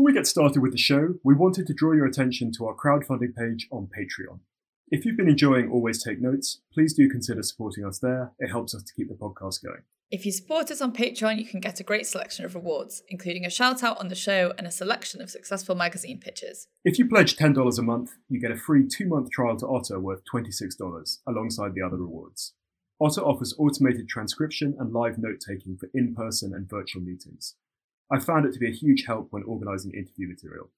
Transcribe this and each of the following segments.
Before we get started with the show, we wanted to draw your attention to our crowdfunding page on Patreon. If you've been enjoying Always Take Notes, please do consider supporting us there. It helps us to keep the podcast going. If you support us on Patreon, you can get a great selection of rewards, including a shout out on the show and a selection of successful magazine pitches. If you pledge $10 a month, you get a free two month trial to Otter worth $26 alongside the other rewards. Otter offers automated transcription and live note taking for in person and virtual meetings. I found it to be a huge help when organising interview material.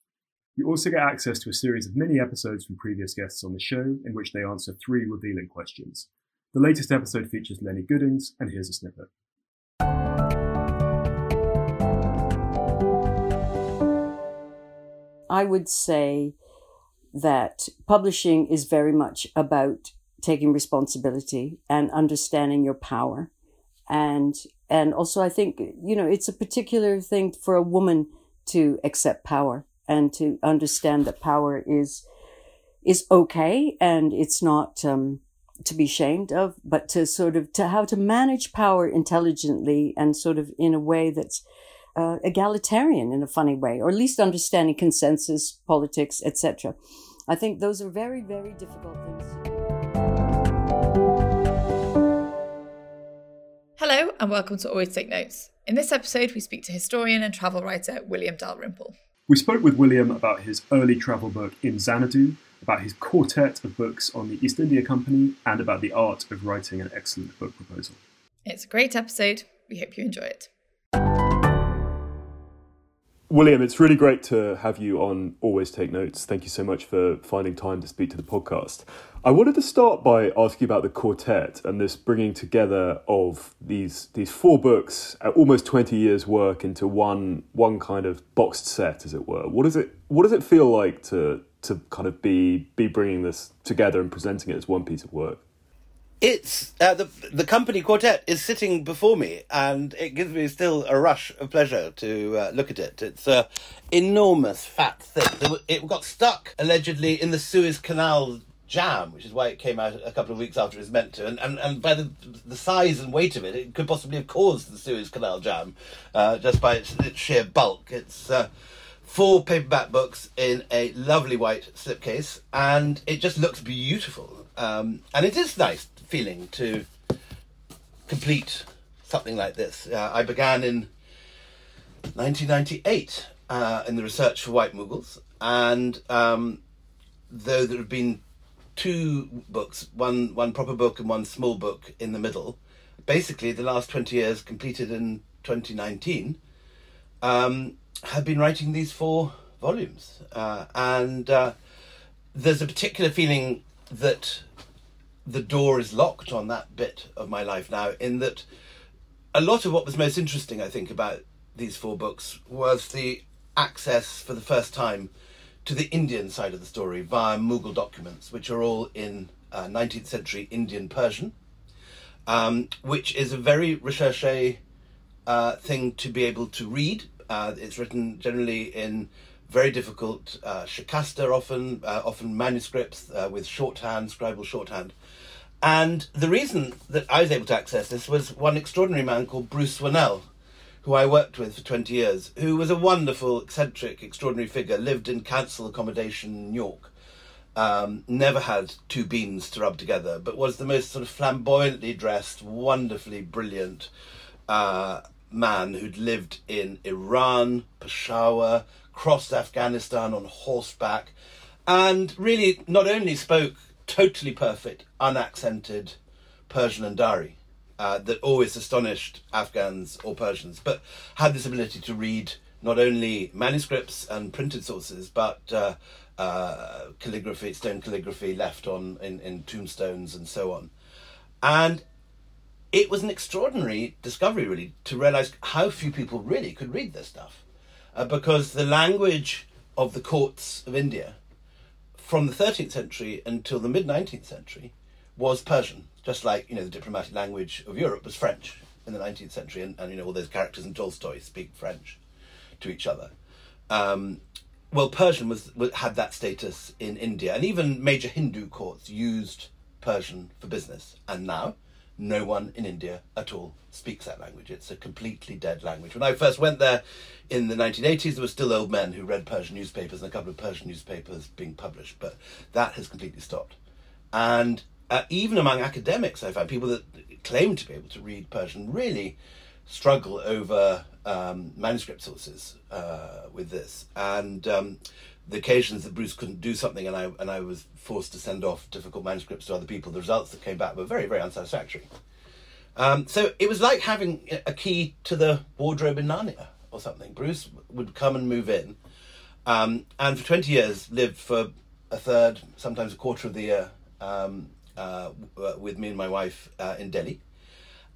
You also get access to a series of mini episodes from previous guests on the show in which they answer three revealing questions. The latest episode features Lennie Goodings, and here's a snippet. I would say that publishing is very much about taking responsibility and understanding your power. And, and also I think, you know, it's a particular thing for a woman to accept power and to understand that power is, is okay and it's not, um, to be shamed of, but to sort of, to how to manage power intelligently and sort of in a way that's, uh, egalitarian in a funny way, or at least understanding consensus, politics, etc. I think those are very, very difficult things. Hello, and welcome to Always Take Notes. In this episode, we speak to historian and travel writer William Dalrymple. We spoke with William about his early travel book in Xanadu, about his quartet of books on the East India Company, and about the art of writing an excellent book proposal. It's a great episode. We hope you enjoy it. William, it's really great to have you on Always Take Notes. Thank you so much for finding time to speak to the podcast. I wanted to start by asking about the quartet and this bringing together of these these four books, uh, almost twenty years' work into one one kind of boxed set, as it were. What does it What does it feel like to to kind of be be bringing this together and presenting it as one piece of work? It's uh, the the company quartet is sitting before me, and it gives me still a rush of pleasure to uh, look at it. It's a enormous fat thing. It got stuck allegedly in the Suez Canal jam, which is why it came out a couple of weeks after it was meant to. And, and, and by the the size and weight of it, it could possibly have caused the Suez Canal jam uh, just by its, its, sheer bulk. It's uh, four paperback books in a lovely white slipcase, and it just looks beautiful. Um, and it is nice feeling to complete something like this. Uh, I began in 1998 uh, in the research for White Mughals, and um, though there have been two books, one one proper book and one small book in the middle, basically the last 20 years, completed in 2019, um, have been writing these four volumes, uh, and uh, there's a particular feeling that the door is locked on that bit of my life now, in that a lot of what was most interesting, I think, about these four books was the access for the first time to the Indian side of the story via Mughal documents, which are all in uh, 19th century Indian Persian, um, which is a very recherche uh, thing to be able to read. Uh, it's written generally in very difficult uh, often uh, often manuscripts uh, with shorthand, scribal shorthand. And the reason that I was able to access this was one extraordinary man called Bruce Wannell, who I worked with for 20 years, who was a wonderful, eccentric, extraordinary figure, lived in council accommodation in York, um, never had two beans to rub together, but was the most sort of flamboyantly dressed, wonderfully brilliant uh, man who'd lived in Iran, Peshawar, crossed Afghanistan on horseback, and really not only spoke totally perfect, unaccented Persian and Dari uh, that always astonished Afghans or Persians, but had this ability to read not only manuscripts and printed sources, but uh, uh, calligraphy, stone calligraphy left on in, in tombstones and so on. And it was an extraordinary discovery, really, to realize how few people really could read this stuff. Uh, because the language of the courts of India from the 13th century until the mid 19th century was Persian, just like you know the diplomatic language of Europe was French in the 19th century, and, and you know all those characters in Tolstoy speak French to each other. Um, well, Persian was, was, had that status in India, and even major Hindu courts used Persian for business. And now, no one in India at all speaks that language. It's a completely dead language. When I first went there in the 1980s, there were still old men who read Persian newspapers and a couple of Persian newspapers being published, but that has completely stopped. And uh, even among academics, I find people that claim to be able to read Persian really struggle over um, manuscript sources uh, with this. And um, the occasions that Bruce couldn't do something and I and I was forced to send off difficult manuscripts to other people, the results that came back were very, very unsatisfactory. Um, so it was like having a key to the wardrobe in Narnia or something. Bruce would come and move in, um, and for 20 years lived for a third, sometimes a quarter of the year um, uh, with me and my wife uh, in Delhi.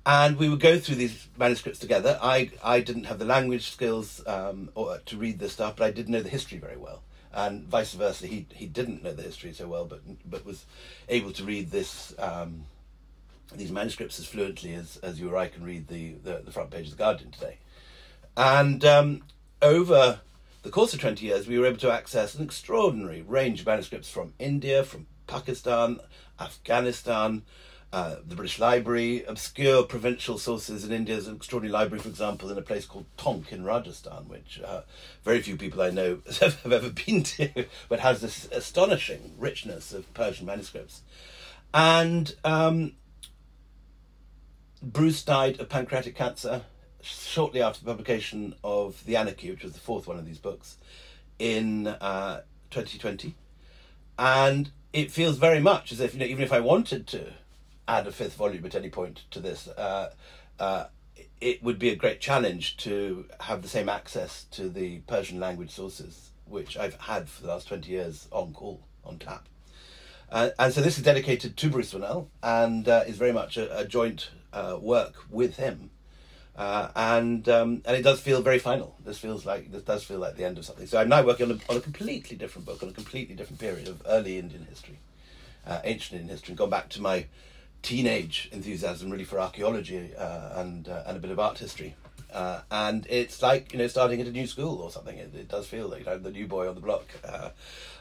And we would go through these manuscripts together. I, I didn't have the language skills um, or, to read this stuff, but I did know the history very well and vice versa. He he didn't know the history so well, but but was able to read this um, these manuscripts as fluently as as you or I can read the the, the front page of the Guardian today. And um, over the course of twenty years, we were able to access an extraordinary range of manuscripts from India, from Pakistan, Afghanistan uh, the British Library, obscure provincial sources in India. An extraordinary library, for example, in a place called Tonk in Rajasthan, which uh, very few people I know have, have ever been to, but has this astonishing richness of Persian manuscripts. And um, Bruce died of pancreatic cancer shortly after the publication of The Anarchy, which was the fourth one of these books, in uh, 2020. And it feels very much as if, you know, even if I wanted to, add a fifth volume at any point to this. Uh, uh, it would be a great challenge to have the same access to the Persian language sources, which I've had for the last 20 years on call, on tap. Uh, and so this is dedicated to Bruce Wannell and uh, is very much a, a joint uh, work with him. Uh, and um, and it does feel very final. This feels like this does feel like the end of something. So I'm now working on a, on a completely different book, on a completely different period of early Indian history, ancient Indian history, and gone back to my teenage enthusiasm really for archaeology uh, and uh, and a bit of art history. Uh, and it's like you know starting at a new school or something. It, it does feel like I'm the new boy on the block, uh,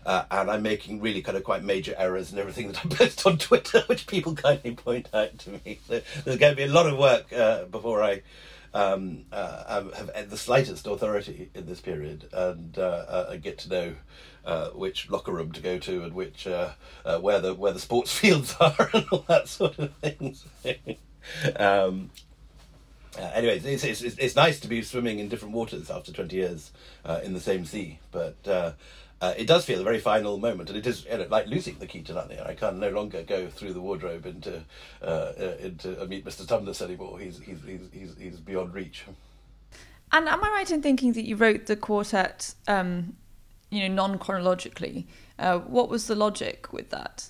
uh, and I'm making really kind of quite major errors in everything that I post on Twitter, which people kindly point out to me. So there's going to be a lot of work uh, before I um, have the slightest authority in this period and get to know uh, which locker room to go to and which uh, uh, where the where the sports fields are and all that sort of things. um, uh, anyway, it's, it's, it's, it's, nice to be swimming in different waters after 20 years uh, in the same sea, but uh, it does feel a very final moment, and it is you know, like losing the key to Narnia. I can no longer go through the wardrobe into into meet Mr. Tumnus anymore. He's, he's, he's, he's, he's beyond reach. And am I right in thinking that you wrote the quartet um, you know, non chronologically. Uh, what was the logic with that?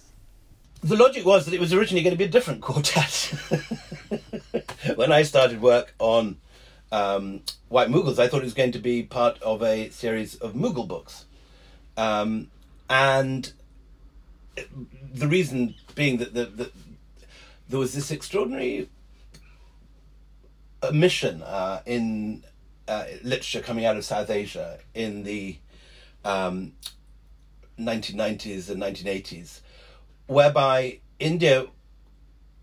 The logic was that it was originally going to be a different quartet. when I started work on um, White Mughals, I thought it was going to be part of a series of Mughal books. Um, and the reason being that the, the, there was this extraordinary mission uh, in uh, literature coming out of South Asia in the um, 1990s and 1980s, whereby India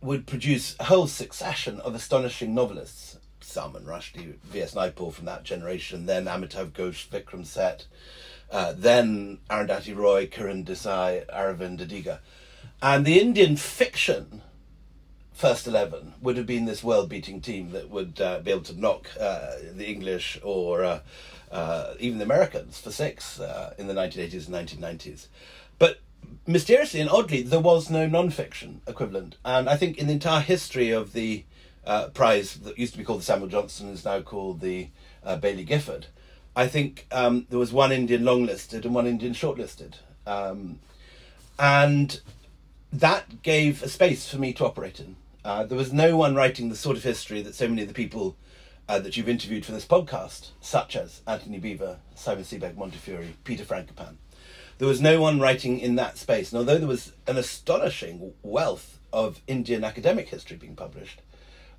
would produce a whole succession of astonishing novelists. Salman Rushdie, V.S. Naipaul from that generation, then Amitav Ghosh, Vikram Seth, uh, then Arundhati Roy, Kiran Desai, Aravind Adiga. And the Indian fiction first 11 would have been this world beating team that would uh, be able to knock uh, the English or uh, uh, even the Americans for six uh, in the 1980s and 1990s. But mysteriously and oddly, there was no non-fiction equivalent. And I think in the entire history of the uh, prize that used to be called the Samuel Johnson is now called the Baillie Gifford, I think um, there was one Indian longlisted and one Indian shortlisted. Um, and that gave a space for me to operate in. Uh, there was no one writing the sort of history that so many of the people uh, that you've interviewed for this podcast, such as Antony Beevor, Simon Sebag Montefiore, Peter Frankopan. There was no one writing in that space, and although there was an astonishing wealth of Indian academic history being published,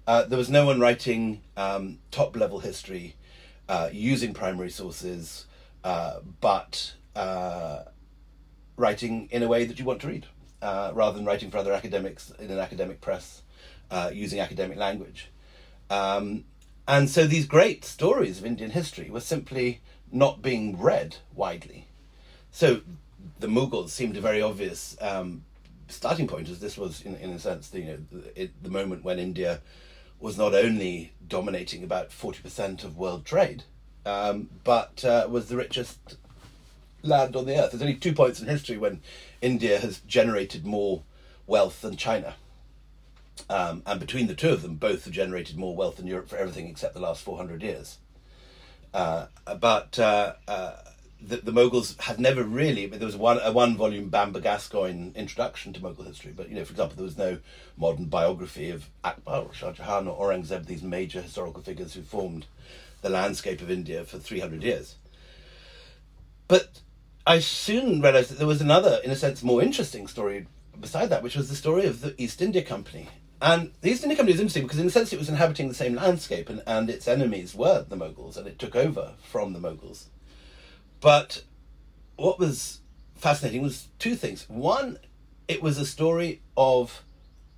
uh, there was no one writing um, top level history uh, using primary sources, uh, but uh, writing in a way that you want to read, rather than writing for other academics in an academic press uh, using academic language. Um, and so these great stories of Indian history were simply not being read widely. So the Mughals seemed a very obvious um, starting point, as this was, in, in a sense, the, you know, the, it, the moment when India was not only dominating about 40% of world trade, um, but uh, was the richest land on the earth. There's only two points in history when India has generated more wealth than China. Um, and between the two of them, both have generated more wealth than Europe for everything except the last 400 years. Uh, but uh, uh, the, the Mughals had never really. There was one a one volume Bamber Gascoigne introduction to Mughal history, but you know, for example, there was no modern biography of Akbar or Shah Jahan or Aurangzeb, these major historical figures who formed the landscape of India for 300 years. But I soon realized that there was another, in a sense, more interesting story beside that, which was the story of the East India Company and the East India Company is interesting because, in a sense, it was inhabiting the same landscape, and, and its enemies were the Mughals, and it took over from the Mughals. But what was fascinating was two things. One, it was a story of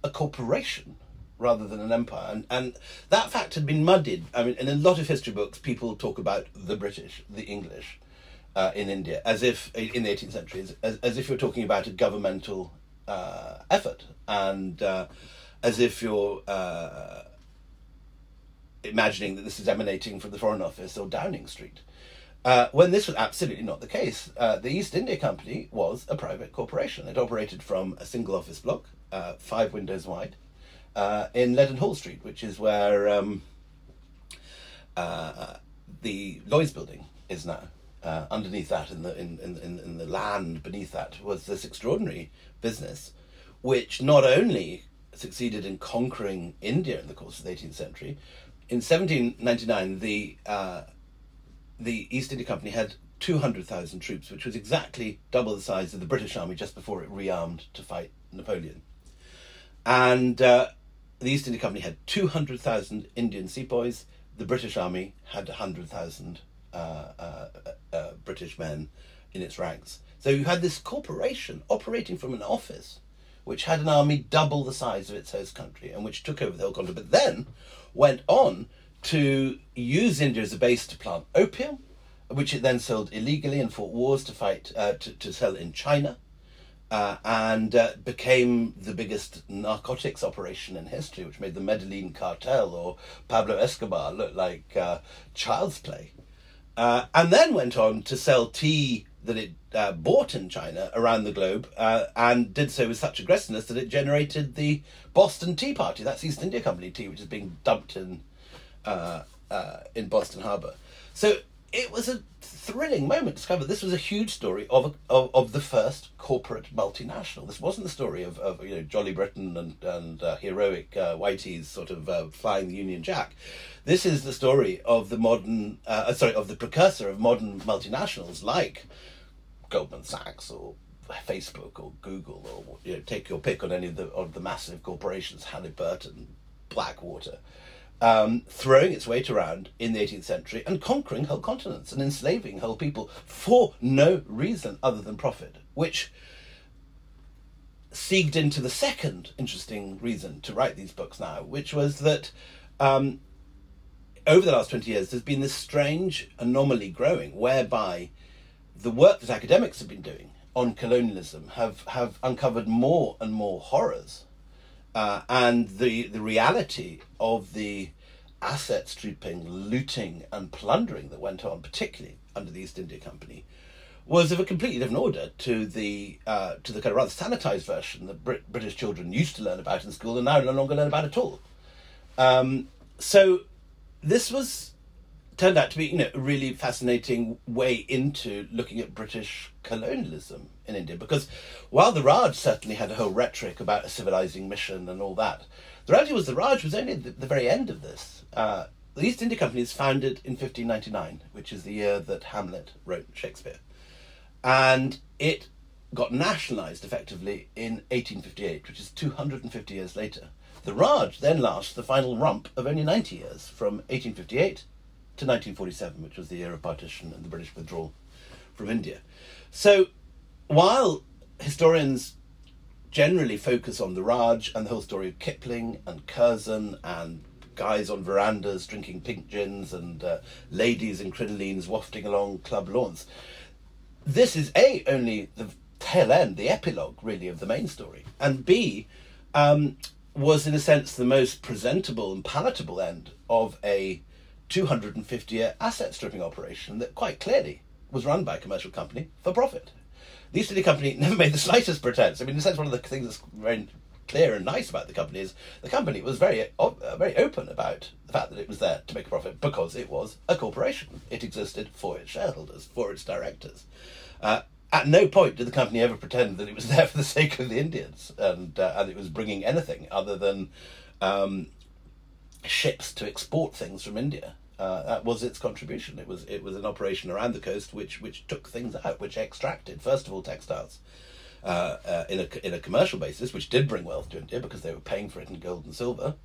a corporation rather than an empire, and and that fact had been muddied. I mean, in a lot of history books, people talk about the British, the English. Uh, in India, as if in the 18th century, as, as if you're talking about a governmental uh, effort, and uh, as if you're uh, imagining that this is emanating from the Foreign Office or Downing Street. Uh, when this was absolutely not the case. Uh, the East India Company was a private corporation. It operated from a single office block, uh, five windows wide, uh, in Leadenhall Street, which is where um, uh, the Lloyd's building is now. underneath that, in the in, in, in the land beneath that, was this extraordinary business, which not only succeeded in conquering India in the course of the 18th century. In 1799, the uh, the East India Company had 200,000 troops, which was exactly double the size of the British army just before it rearmed to fight Napoleon. And uh, the East India Company had 200,000 Indian sepoys. The British army had 100,000 uh, uh, uh, British men in its ranks. So you had this corporation operating from an office which had an army double the size of its host country and which took over the whole continent, but then went on to use India as a base to plant opium, which it then sold illegally and fought wars to fight uh, to, to sell in China. Uh, and uh, became the biggest narcotics operation in history, which made the Medellin cartel or Pablo Escobar look like uh, child's play. Uh, and then went on to sell tea that it uh, bought in China around the globe uh, and did so with such aggressiveness that it generated the Boston Tea Party. That's East India Company tea, which is being dumped in uh, uh in Boston Harbor. So it was a thrilling moment to discover this was a huge story of, of, of the first corporate multinational. This wasn't the story of, of you know Jolly Britain and and uh, heroic uh, Whiteys sort of uh, flying the Union Jack. This is the story of the modern, uh, sorry, of the precursor of modern multinationals like Goldman Sachs or Facebook or Google or you know, take your pick on any of the of the massive corporations, Halliburton, Blackwater, um, throwing its weight around in the 18th century and conquering whole continents and enslaving whole people for no reason other than profit, which segged into the second interesting reason to write these books now, which was that um, over the last 20 years there's been this strange anomaly growing whereby the work that academics have been doing on colonialism have, have uncovered more and more horrors. Uh, and the, the reality of the asset stripping, looting, and plundering that went on, particularly under the East India Company, was of a completely different order to the uh, to the kind of rather sanitized version that Brit- British children used to learn about in school and now no longer learn about at all. Um, so this was turned out to be you know a really fascinating way into looking at British colonialism in India because while the Raj certainly had a whole rhetoric about a civilizing mission and all that, the reality was the Raj was only the, the very end of this. Uh, the East India Company is founded in 1599, which is the year that Hamlet wrote Shakespeare, and it got nationalized effectively in 1858, which is 250 years later. The Raj then lasts the final rump of only 90 years, from 1858 to 1947, which was the year of partition and the British withdrawal from India. So while historians generally focus on the Raj and the whole story of Kipling and Curzon and guys on verandas drinking pink gins and uh, ladies in crinolines wafting along club lawns. This is A, only the tail end, the epilogue, really, of the main story, and B, um, was in a sense the most presentable and palatable end of a 250 year asset stripping operation that quite clearly was run by a commercial company for profit. The East India Company never made the slightest pretense. I mean, in a sense, one of the things that's very clear and nice about the company is the company was very uh, very open about the fact that it was there to make a profit because it was a corporation. It existed for its shareholders, for its directors. Uh, at no point did the company ever pretend that it was there for the sake of the Indians and uh, and it was bringing anything other than um, ships to export things from India. Uh, that was its contribution. It was it was an operation around the coast which which took things out, which extracted first of all textiles uh, uh, in a in a commercial basis, which did bring wealth to India because they were paying for it in gold and silver.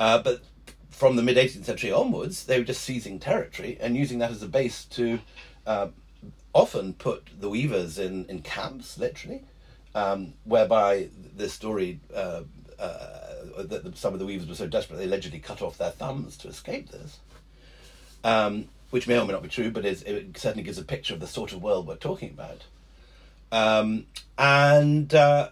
Uh, but from the mid 18th century onwards, they were just seizing territory and using that as a base to uh, often put the weavers in in camps, literally, um, whereby the story. Uh, that some of the weavers were so desperate they allegedly cut off their thumbs to escape this um, which may or may not be true, but it certainly gives a picture of the sort of world we're talking about. Um, and uh,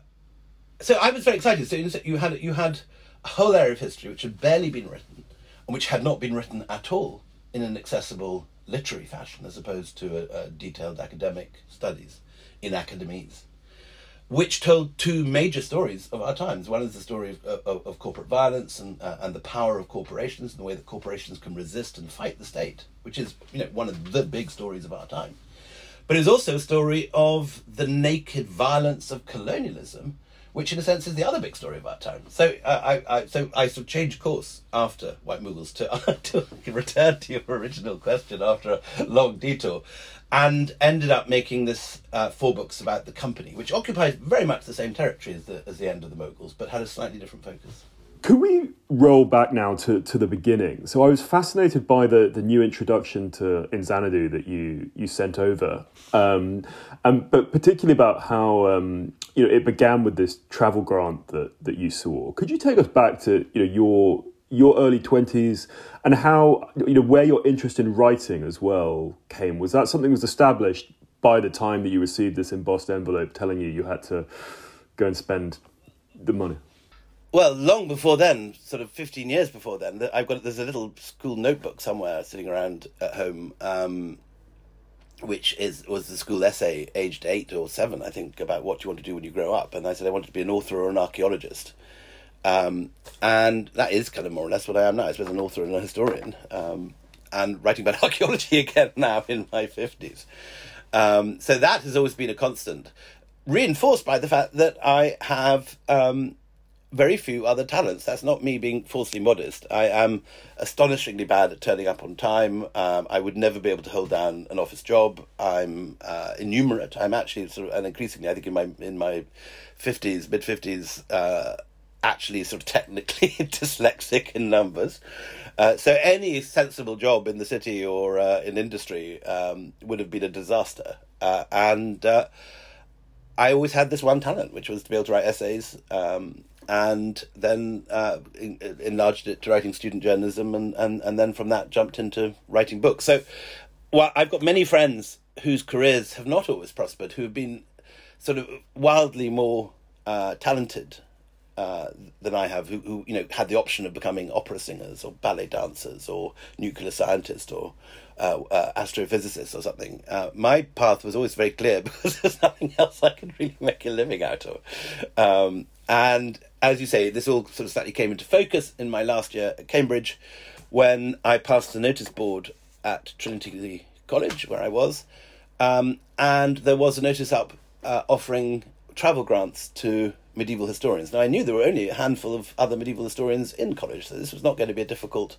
so I was very excited. So you had you had a whole area of history which had barely been written, and which had not been written at all in an accessible literary fashion, as opposed to a, a detailed academic studies in academies which told two major stories of our times. One is the story of, of, of corporate violence and, uh, and the power of corporations and the way that corporations can resist and fight the state, which is you know one of the big stories of our time. But it's also a story of the naked violence of colonialism, which in a sense is the other big story of our time. So uh, I, I, so I sort of changed course after White Mughals to, to return to your original question after a long detour, and ended up making this uh, four books about the company, which occupies very much the same territory as the, as the end of the Mughals, but had a slightly different focus. Could we roll back now to, to the beginning? So I was fascinated by the, the new introduction to In Xanadu that you you sent over, um, and but particularly about how um, you know it began with this travel grant that that you saw. Could you take us back to you know your your early 20s and how you know where your interest in writing as well came was that something was established by the time that you received this embossed envelope telling you you had to go and spend the money well long before then sort of 15 years before then i've got there's a little school notebook somewhere sitting around at home um, which is was the school essay aged 8 or 7 i think about what you want to do when you grow up and i said i wanted to be an author or an archaeologist um, and that is kind of more or less what I am now. I suppose an author and a historian, um, and writing about archaeology again now in my fifties. Um, so that has always been a constant, reinforced by the fact that I have um, very few other talents. That's not me being falsely modest. I am astonishingly bad at turning up on time. Um, I would never be able to hold down an office job. I'm uh, innumerate. I'm actually sort of, and increasingly, I think in my in my fifties, mid fifties. Uh, actually sort of technically dyslexic in numbers. Uh, so any sensible job in the city or uh, in industry um, would have been a disaster. Uh, and uh, I always had this one talent, which was to be able to write essays, um, and then uh, enlarged it to writing student journalism, and, and, and then from that jumped into writing books. So, well, I've got many friends whose careers have not always prospered, who have been sort of wildly more uh, talented uh, than I have, who, who you know had the option of becoming opera singers or ballet dancers or nuclear scientists or uh, uh, astrophysicists or something. Uh, my path was always very clear because there's nothing else I could really make a living out of. Um, and as you say, this all sort of slightly came into focus in my last year at Cambridge when I passed the notice board at Trinity College, where I was, um, and there was a notice up uh, offering travel grants to medieval historians. Now, I knew there were only a handful of other medieval historians in college, so this was not going to be a difficult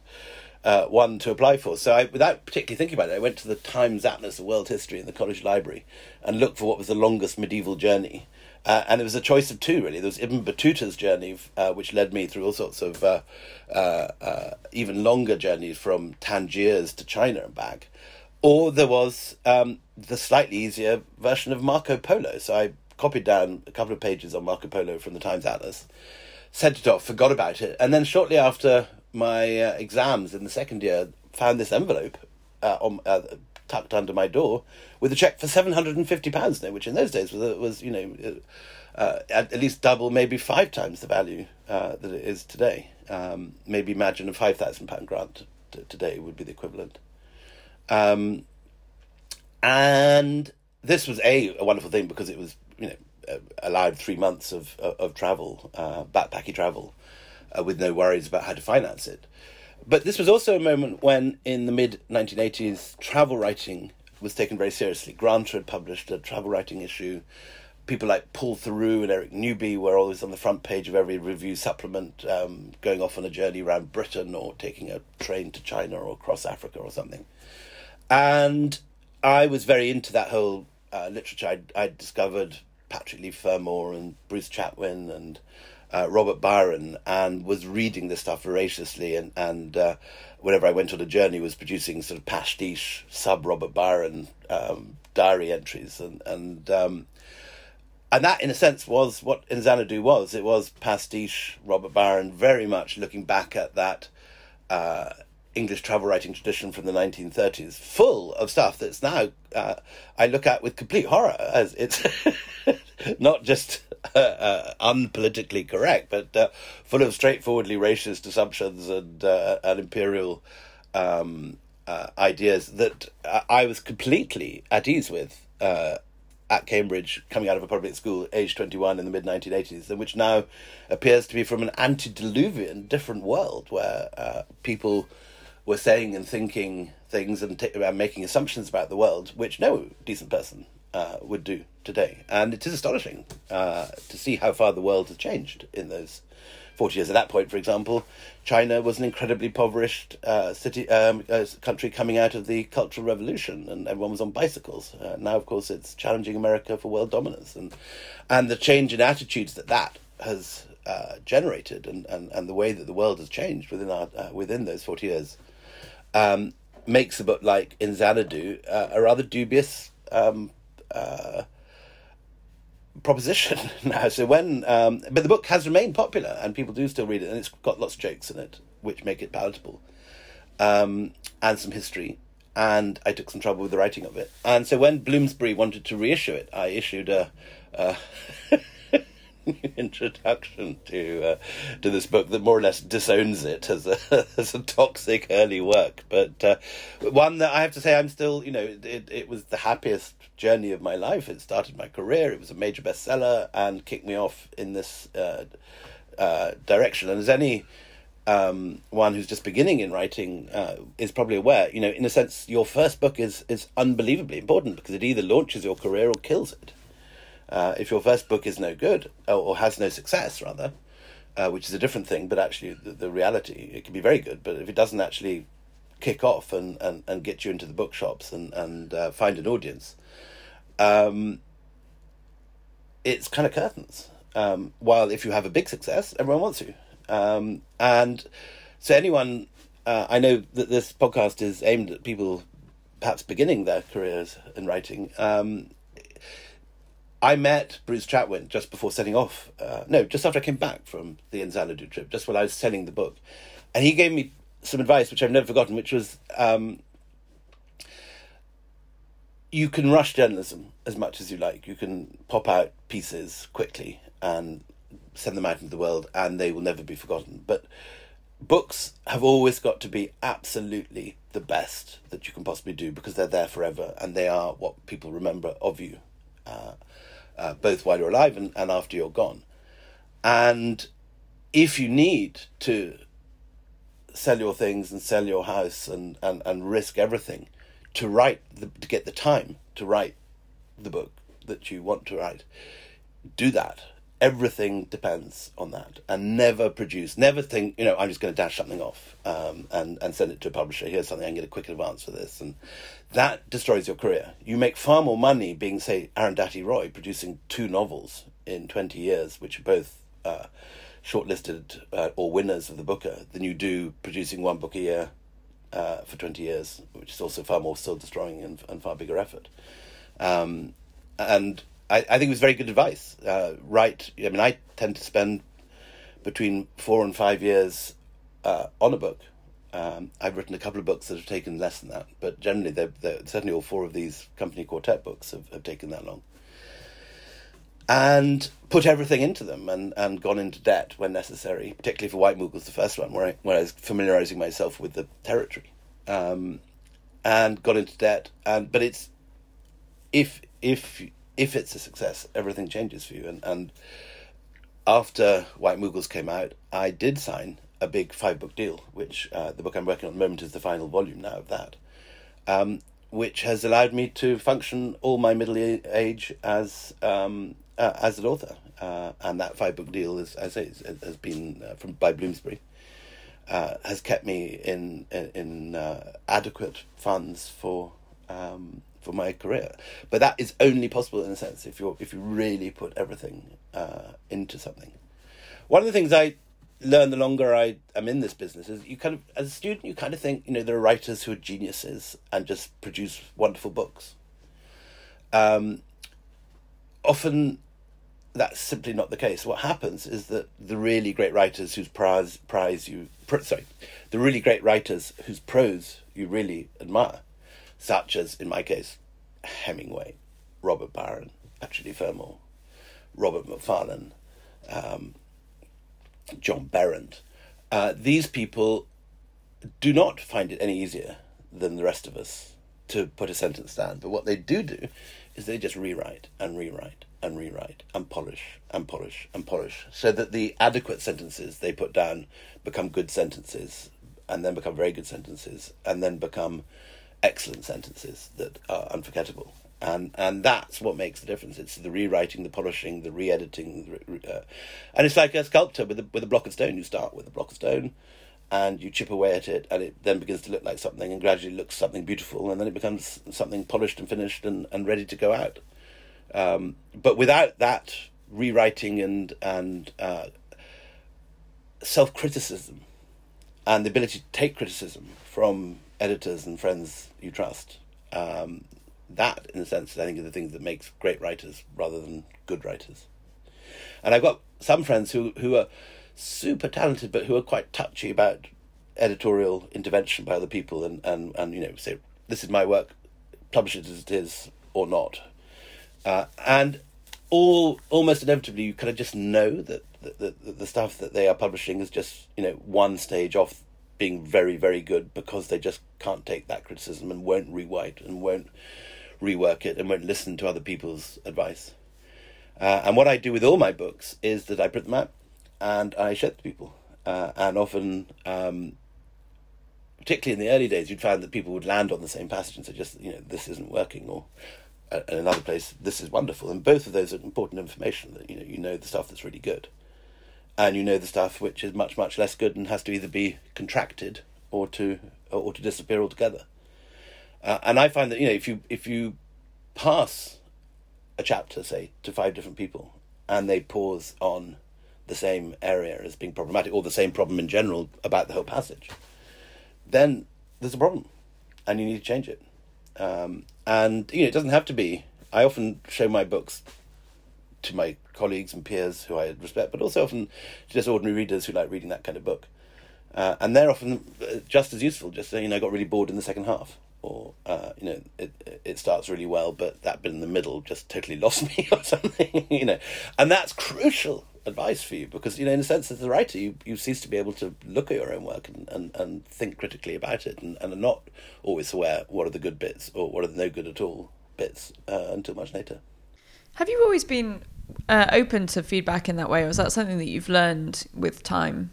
uh, one to apply for. So, I, without particularly thinking about it, I went to the Times Atlas of World History in the college library and looked for what was the longest medieval journey. Uh, and it was a choice of two, really. There was Ibn Battuta's journey, uh, which led me through all sorts of uh, uh, uh, even longer journeys from Tangiers to China and back. Or there was um, the slightly easier version of Marco Polo. So I copied down a couple of pages on Marco Polo from the Times Atlas, sent it off, forgot about it, and then shortly after my uh, exams in the second year, found this envelope on, tucked under my door with a check for seven hundred and fifty pounds, which in those days was was you know uh, at, at, least double, maybe five times the value uh, that it is today. Um, maybe imagine a five thousand pound grant t- today would be the equivalent. Um, and this was a, a wonderful thing because it was you know allowed three months of of, of travel, uh, backpacky travel, uh, with no worries about how to finance it. But this was also a moment when, in the mid 1980s, travel writing was taken very seriously. Granta had published a travel writing issue. People like Paul Theroux and Eric Newby were always on the front page of every review supplement, um, going off on a journey around Britain or taking a train to China or across Africa or something. And I was very into that whole uh, literature. I'd, I'd discovered Patrick Leigh Fermor and Bruce Chatwin and uh, Robert Byron and was reading this stuff voraciously and and uh, whenever I went on a journey was producing sort of pastiche sub Robert Byron um, diary entries and and um, and that in a sense was what In Xanadu was. It was pastiche Robert Byron very much looking back at that uh, English travel writing tradition from the 1930s, full of stuff that's now uh, I look at with complete horror as it's not just uh, uh, unpolitically correct, but uh, full of straightforwardly racist assumptions and uh, and imperial um, uh, ideas that I was completely at ease with at Cambridge, coming out of a public school, age 21 in the mid 1980s, and which now appears to be from an antediluvian different world where people were saying and thinking things and, t- and making assumptions about the world, which no decent person uh, would do today. And it is astonishing uh, to see how far the world has changed in those 40 years. At that point, for example, China was an incredibly impoverished uh, city um, uh, country coming out of the Cultural Revolution, and everyone was on bicycles. Uh, now, of course, it's challenging America for world dominance, and and the change in attitudes that that has uh, generated, and, and, and the way that the world has changed within our within those 40 years. Um, makes a book like In Xanadu a rather dubious um, uh, proposition now. So when, um, but the book has remained popular and people do still read it, and it's got lots of jokes in it which make it palatable, um, and some history. And I took some trouble with the writing of it. And so when Bloomsbury wanted to reissue it, I issued a. a introduction to uh, to this book that more or less disowns it as a as a toxic early work, but uh, one that I have to say I'm still you know it it was the happiest journey of my life. It started my career. It was a major bestseller and kicked me off in this uh, uh, direction. And as any um, one who's just beginning in writing uh, is probably aware, you know, in a sense, your first book is is unbelievably important because it either launches your career or kills it. Uh, if your first book is no good or, or has no success, rather, uh, which is a different thing, but actually the, the reality it can be very good. But if it doesn't actually kick off and, and, and get you into the bookshops and and uh, find an audience, um, it's kind of curtains. Um, while if you have a big success, everyone wants you. Um, and so anyone, uh, I know that this podcast is aimed at people perhaps beginning their careers in writing. Um, I met Bruce Chatwin just before setting off. Uh, no, just after I came back from the In Xanadu trip, just while I was selling the book, and he gave me some advice which I've never forgotten, which was um, you can rush journalism as much as you like. You can pop out pieces quickly and send them out into the world, and they will never be forgotten. But books have always got to be absolutely the best that you can possibly do because they're there forever and they are what people remember of you, uh, uh, both while you're alive and, and after you're gone. And if you need to sell your things and sell your house and, and, and risk everything, to write the, to get the time to write the book that you want to write do that everything depends on that. And never produce never think you know i'm just going to dash something off um, and and send it to a publisher. Here's something i can get a quick advance for this. And that destroys your career. You make far more money being say arundhati roy producing two novels in 20 years which are both uh, shortlisted uh, or winners of the booker than you do producing one book a year uh, for 20 years, which is also far more soul destroying and, and far bigger effort. Um, and I, I think it was very good advice. Uh, right, I mean, I tend to spend between four and five years uh, on a book. Um, I've written a couple of books that have taken less than that, but generally, they're, they're, certainly all four of these company quartet books have, have taken that long. And put everything into them and, and gone into debt when necessary, particularly for White Mughals, the first one, where I, where I was familiarizing myself with the territory. Um, and got into debt. And but it's if if if it's a success, everything changes for you. And and after White Mughals came out, I did sign a big five book deal, which uh, the book I'm working on at the moment is the final volume now of that, um, which has allowed me to function all my middle age as um, uh, as an author. Uh, and that five book deal, is, as I say, has been uh, from by Bloomsbury uh, has kept me in in, in uh, adequate funds for um, for my career. But that is only possible in a sense if you if you really put everything uh, into something. One of the things I learn the longer I am in this business is you kind of as a student you kind of think you know there are writers who are geniuses and just produce wonderful books. Um, often that's simply not the case. What happens is that the really great writers whose prize prize you sorry, the really great writers whose prose you really admire, such as in my case, Hemingway, Robert Byron, Atcherley Fermor, Robert Macfarlane, um, John Berend. Uh, these people do not find it any easier than the rest of us to put a sentence down. But what they do do is they just rewrite and rewrite and rewrite and polish and polish and polish so that the adequate sentences they put down become good sentences and then become very good sentences and then become excellent sentences that are unforgettable. And and that's what makes the difference. It's the rewriting the polishing the re-editing uh, and it's like a sculptor with a, with a block of stone. You start with a block of stone and you chip away at it and it then begins to look like something and gradually looks something beautiful and then it becomes something polished and finished and, and ready to go out. Um, but without that rewriting and and uh, self criticism and the ability to take criticism from editors and friends you trust, um, that in a sense I think are the thing that makes great writers rather than good writers. And I've got some friends who who are super talented but who are quite touchy about editorial intervention by other people and and and you know say this is my work publish it as it is or not uh, and all almost inevitably, you kind of just know that the, the, the stuff that they are publishing is just you know one stage off being very very good because they just can't take that criticism and won't rewrite and won't rework it and won't listen to other people's advice. Uh, and what I do with all my books is that I print them out and I show it to people. Uh, and often, um, particularly in the early days, you'd find that people would land on the same passage and say, "Just you know, this isn't working," or in another place, this is wonderful. And both of those are important information that you know you know the stuff that's really good, and you know the stuff which is much much less good and has to either be contracted or to or to disappear altogether. Uh, and I find that you know if you if you pass a chapter say to five different people and they pause on the same area as being problematic or the same problem in general about the whole passage, then there's a problem, and you need to change it. Um, and you know, it doesn't have to be. I often show my books to my colleagues and peers who I respect, but also often to just ordinary readers who like reading that kind of book. Uh, and they're often uh, just as useful. Just saying, you know, I got really bored in the second half, or uh, you know, it it starts really well, but that bit in the middle just totally lost me, or something. You know, and that's crucial advice for you because you know in a sense as a writer you, you cease to be able to look at your own work and, and, and think critically about it and, and are not always aware what are the good bits or what are the no good at all bits uh, until much later have you always been uh, open to feedback in that way or is that something that you've learned with time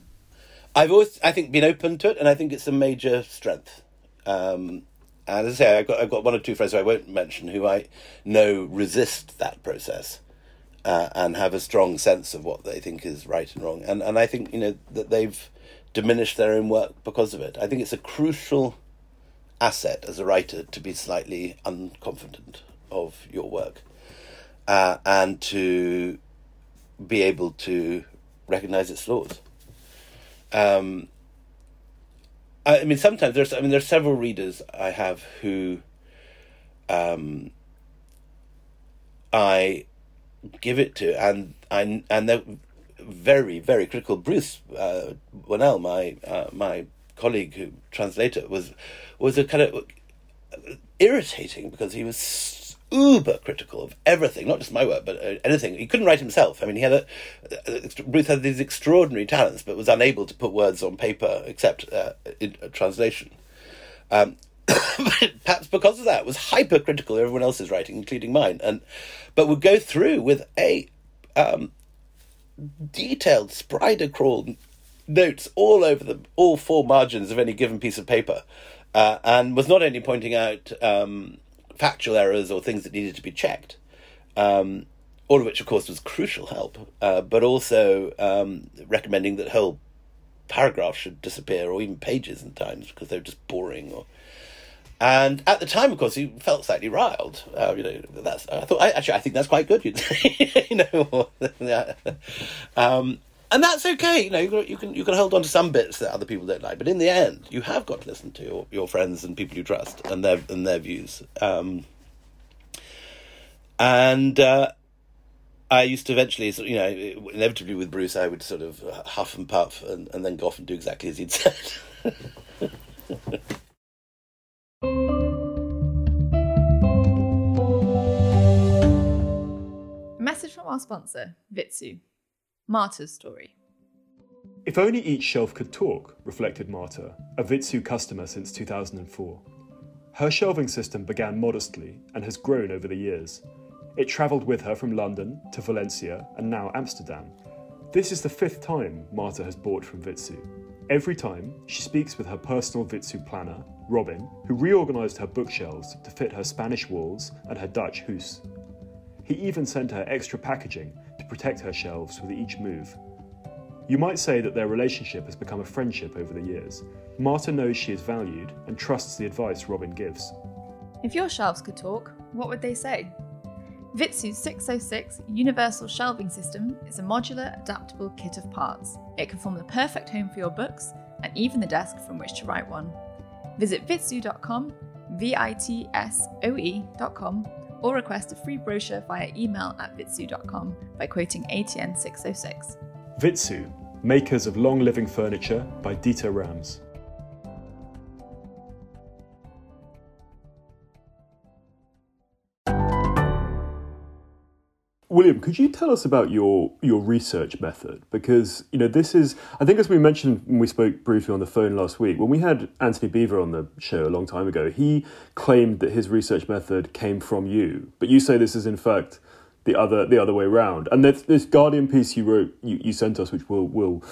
i've always i think been open to it and i think it's a major strength um, and as i say i've got, I've got one or two friends who i won't mention who i know resist that process uh, and have a strong sense of what they think is right and wrong. And and I think you know that they've diminished their own work because of it. I think it's a crucial asset as a writer to be slightly unconfident of your work uh, and to be able to recognize its flaws. Um, I, I mean, sometimes there's. I mean, there's several readers I have who, um, I give it to, and and and they're very very critical. Bruce uh, my uh, my colleague who translator, was was a kind of irritating because he was uber critical of everything, not just my work, but uh, anything. He couldn't write himself. I mean, he had a uh, Bruce had these extraordinary talents, but was unable to put words on paper except uh, in translation. Um, perhaps because of that, was hypercritical of everyone else's writing, including mine, and but would go through with a um, detailed spider crawl notes all over the all four margins of any given piece of paper, uh, and was not only pointing out um, factual errors or things that needed to be checked, um, all of which, of course, was crucial help, uh, but also um, recommending that whole paragraphs should disappear or even pages in times because they were just boring or and at the time, of course, he felt slightly riled. Uh, you know, that's I thought I, actually I think that's quite good. you know, um, and that's okay. You know, you can, you can hold on to some bits that other people don't like, but in the end, you have got to listen to your, your friends and people you trust and their and their views. Um, and uh, I used to eventually, you know, inevitably with Bruce, I would sort of huff and puff and, and then go off and do exactly as he'd said. Message from our sponsor, Vitsoe. Marta's story. If only each shelf could talk, reflected Marta, a Vitsoe customer since 2004. Her shelving system began modestly and has grown over the years. It travelled with her from London to Valencia and now Amsterdam. This is the fifth time Marta has bought from Vitsoe. Every time, she speaks with her personal Vitsoe planner, Robin, who reorganised her bookshelves to fit her Spanish walls and her Dutch house. He even sent her extra packaging protect her shelves with each move. You might say that their relationship has become a friendship over the years. Marta knows she is valued and trusts the advice Robin gives. If your shelves could talk, what would they say? Vitsoe's 606 Universal Shelving System is a modular, adaptable kit of parts. It can form the perfect home for your books and even the desk from which to write one. Visit vitsoe.com, V I T S O E.com, or request a free brochure via email at vitsoe.com by quoting ATN 606. Vitsoe, makers of long living furniture by Dieter Rams. William, could you tell us about your your research method? Because you know this is, I think, as we mentioned when we spoke briefly on the phone last week, when we had Antony Beevor on the show a long time ago, he claimed that his research method came from you, but you say this is in fact the other the other way around. And this, this Guardian piece you wrote, you, you sent us, which we'll will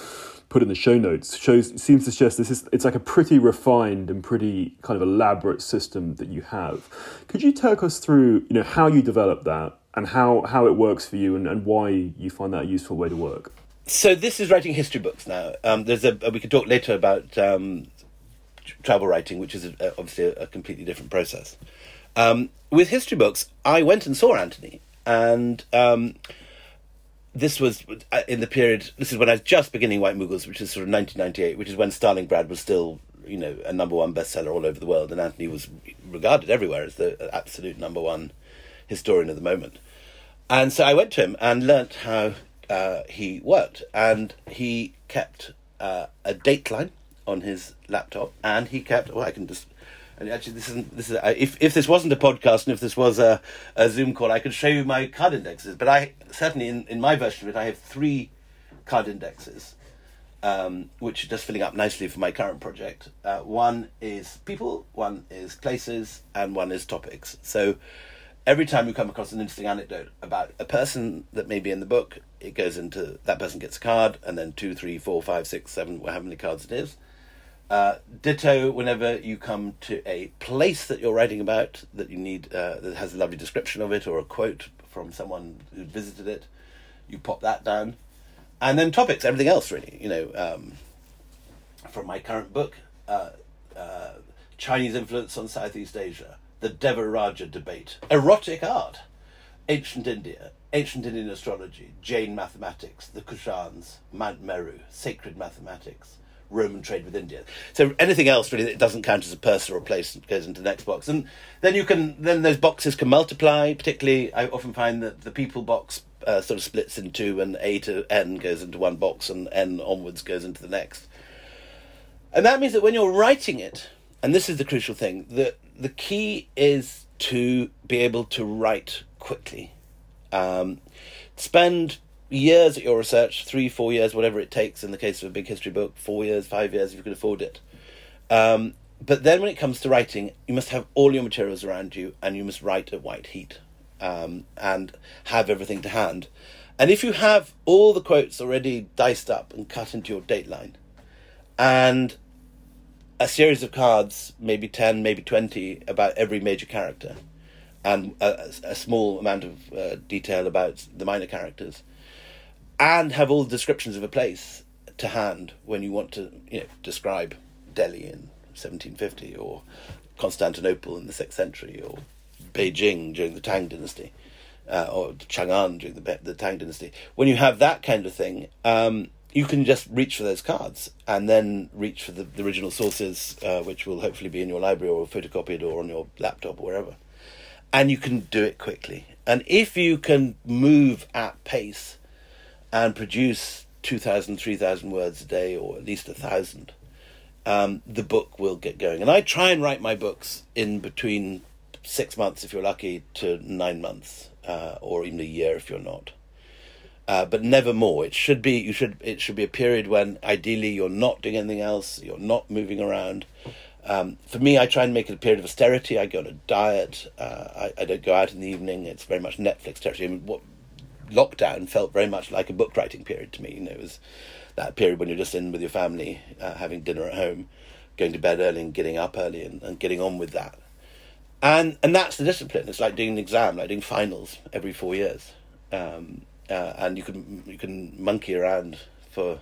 put in the show notes, shows seems to suggest this is it's like a pretty refined and pretty kind of elaborate system that you have. Could you take us through, you know, how you developed that? And how, how it works for you and, and why you find that a useful way to work. So this is writing history books now. Um, there's a we could talk later about um, travel writing, which is a, obviously a, completely different process. Um, with history books, I went and saw Antony, and um, this was uh, in the period. This is when I was just beginning White Mughals, which is sort of 1998, which is when Stalingrad was still you know a number one bestseller all over the world, and Antony was regarded everywhere as the absolute number one historian of the moment. And so I went to him and learnt how uh, he worked. And he kept uh, a dateline on his laptop, and he kept. Well, I can just. And actually, this isn't. This is uh, if if this wasn't a podcast and if this was a, a Zoom call, I could show you my card indexes. But I certainly in, in my version of it, I have three card indexes, um, which are just filling up nicely for my current project. Uh, one is people, one is places, and one is topics. So every time you come across an interesting anecdote about a person that may be in the book, it goes into that person gets a card, and then two, three, four, five, six, seven, how many cards it is. Uh, ditto, whenever you come to a place that you're writing about that you need uh, that has a lovely description of it or a quote from someone who visited it, you pop that down, and then topics, everything else really. You know, um, from my current book, uh, uh Chinese influence on Southeast Asia the Devaraja debate, erotic art, ancient India, ancient Indian astrology, Jain mathematics, the Kushans, Mount Meru, sacred mathematics, Roman trade with India. So anything else really that doesn't count as a purse or a place goes into the next box. And then you can then those boxes can multiply. Particularly, I often find that the people box uh, sort of splits in two, and A to N goes into one box, and N onwards goes into the next. And that means that when you're writing it, and this is the crucial thing, the the key is to be able to write quickly. Um, spend years at your research, three, four years, whatever it takes in the case of a big history book, four years, five years, if you can afford it. Um, but then when it comes to writing, you must have all your materials around you and you must write at white heat um, and have everything to hand. And if you have all the quotes already diced up and cut into your dateline, and a series of cards, maybe 10, maybe 20, about every major character, and a, a small amount of uh, detail about the minor characters, and have all the descriptions of a place to hand when you want to you know, describe Delhi in 1750 or Constantinople in the 6th century or Beijing during the Tang dynasty uh, or Chang'an during the, the Tang dynasty. When you have that kind of thing, um, you can just reach for those cards and then reach for the, the original sources, uh, which will hopefully be in your library or photocopied or on your laptop or wherever. And you can do it quickly. And if you can move at pace and produce 2,000, 3,000 words a day or at least a thousand, um, the book will get going. And I try and write my books in between six months, if you're lucky, to nine months, uh, or even a year if you're not. Uh, but never more. It should be you should it should be a period when ideally you're not doing anything else, you're not moving around. Um, for me, I try and make it a period of austerity. I go on a diet. Uh, I, I don't go out in the evening. It's very much Netflix territory. I mean, what lockdown felt very much like a book writing period to me. You know, it was that period when you're just in with your family, uh, having dinner at home, going to bed early and getting up early and, and getting on with that. And and that's the discipline. It's like doing an exam, like doing finals every four years. Um, uh, and you can you can monkey around for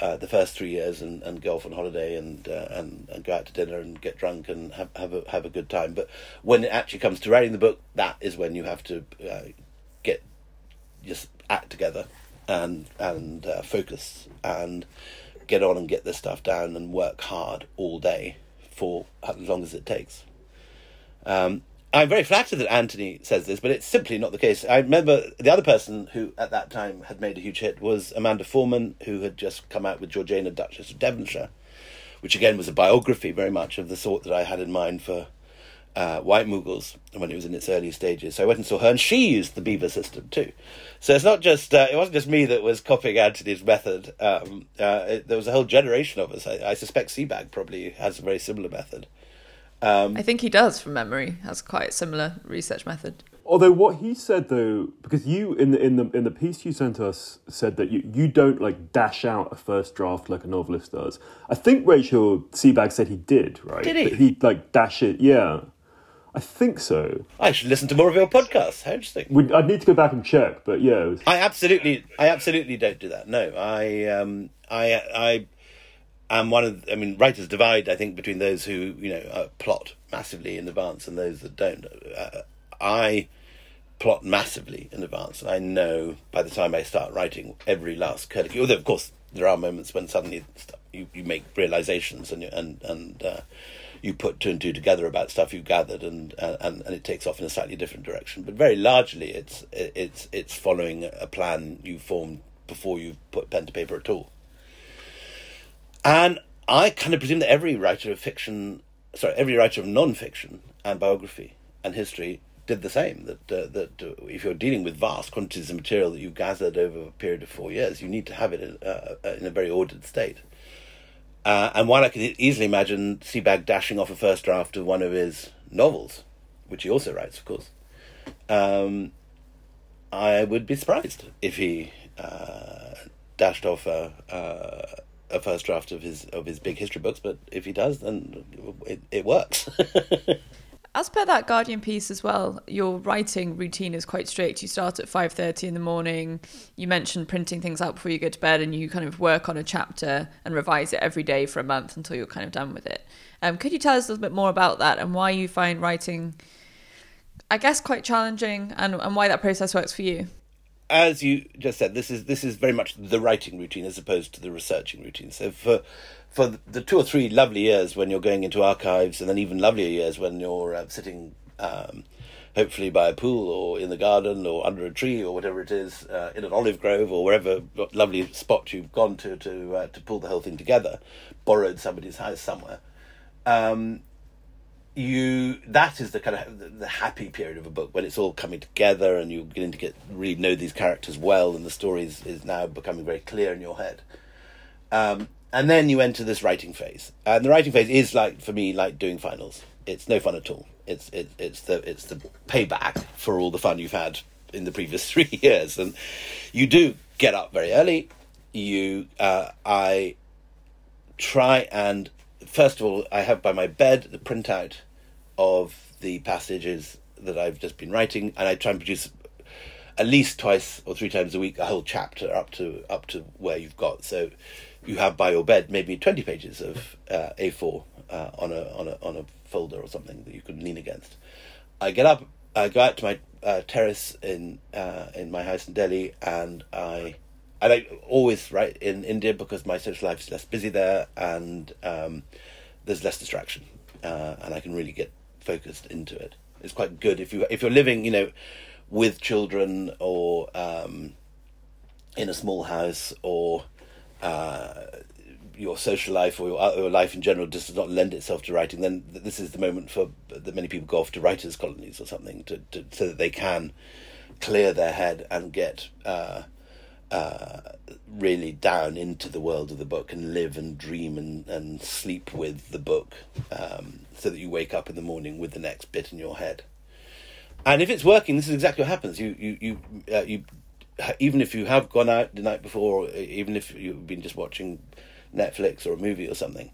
uh, the first three years and, and go off on holiday and, uh, and and go out to dinner and get drunk and have have a have a good time. But when it actually comes to writing the book, that is when you have to uh, get just act together and and uh, focus and get on and get this stuff down and work hard all day for as long as it takes. Um, I'm very flattered that Antony says this, but it's simply not the case. I remember the other person who at that time had made a huge hit was Amanda Foreman, who had just come out with Georgiana, Duchess of Devonshire, which again was a biography very much of the sort that I had in mind for uh, White Mughals when it was in its early stages. So I went and saw her, and she used the Beevor system too. So it's not just uh, it wasn't just me that was copying Antony's method. Um, uh, it, there was a whole generation of us. I, I suspect Sebag probably has a very similar method. Um, I think he does, from memory, has quite a similar research method. Although what he said though, because you in the in the in the piece you sent us said that you, you don't like dash out a first draft like a novelist does. I think Rachel Sebag said he did, right? Did he? That he like dash it, yeah. I think so. I should listen to more of your podcasts. How interesting. We'd, I'd need to go back and check, but yeah. Was... I absolutely, I absolutely don't do that. No, I, um, I, I am one of. I mean, writers divide. I think between those who you know uh, plot massively in advance and those that don't. Uh, I plot massively in advance, and I know by the time I start writing every last curlicue. Although, of course, there are moments when suddenly you, you make realizations and and and. Uh, you put two and two together about stuff you've gathered, and, and and it takes off in a slightly different direction. But very largely, it's it's it's following a plan you formed before you put pen to paper at all. And I kind of presume that every writer of fiction, sorry, every writer of non-fiction and biography and history did the same. That uh, that uh, if you're dealing with vast quantities of material that you've gathered over a period of four years, you need to have it in, uh, uh in a very ordered state. Uh, and while I can easily imagine Sebag dashing off a first draft of one of his novels, which he also writes, of course, um, I would be surprised if he uh, dashed off a, a first draft of his of his big history books. But if he does, then it, it works. As per that Guardian piece as well, your writing routine is quite strict. You start at 5:30 in the morning. You mentioned printing things out before you go to bed and you kind of work on a chapter and revise it every day for a month until you're kind of done with it. Um, could you tell us a little bit more about that and why you find writing I guess quite challenging and, and why that process works for you? As you just said, this is this is very much the writing routine as opposed to the researching routine. So for for the two or three lovely years when you're going into archives, and then even lovelier years when you're uh, sitting, um, hopefully by a pool or in the garden or under a tree or whatever it is, uh, in an olive grove or wherever lovely spot you've gone to to uh, to pull the whole thing together, borrowed somebody's house somewhere. Um, you that is the kind of the happy period of a book when it's all coming together and you're getting to get really know these characters well and the story is, is now becoming very clear in your head. Um, and then you enter this writing phase. And the writing phase is like for me like doing finals. It's no fun at all. It's it, it's the it's the payback for all the fun you've had in the previous three years. And you do get up very early. You uh, i try and first of all i have by my bed the printout of the passages that I've just been writing, and I try and produce at least twice or three times a week a whole chapter up to up to where you've got. So you have by your bed maybe twenty pages of uh, A4 uh, on a on a on a folder or something that you can lean against. I get up, I go out to my uh, terrace in uh, in my house in Delhi, and I. I like always write in India because my social life is less busy there, and um, there's less distraction, uh, and I can really get focused into it. It's quite good if you if you're living, you know, with children or um, in a small house or uh, your social life or your, your, life in general does not lend itself to writing, then this is the moment for that many people go off to writers' colonies or something to, to so that they can clear their head and get uh, uh, really down into the world of the book and live and dream and, and sleep with the book um, so that you wake up in the morning with the next bit in your head. And if it's working, this is exactly what happens. You you you uh, you even if you have gone out the night before, or even if you've been just watching Netflix or a movie or something,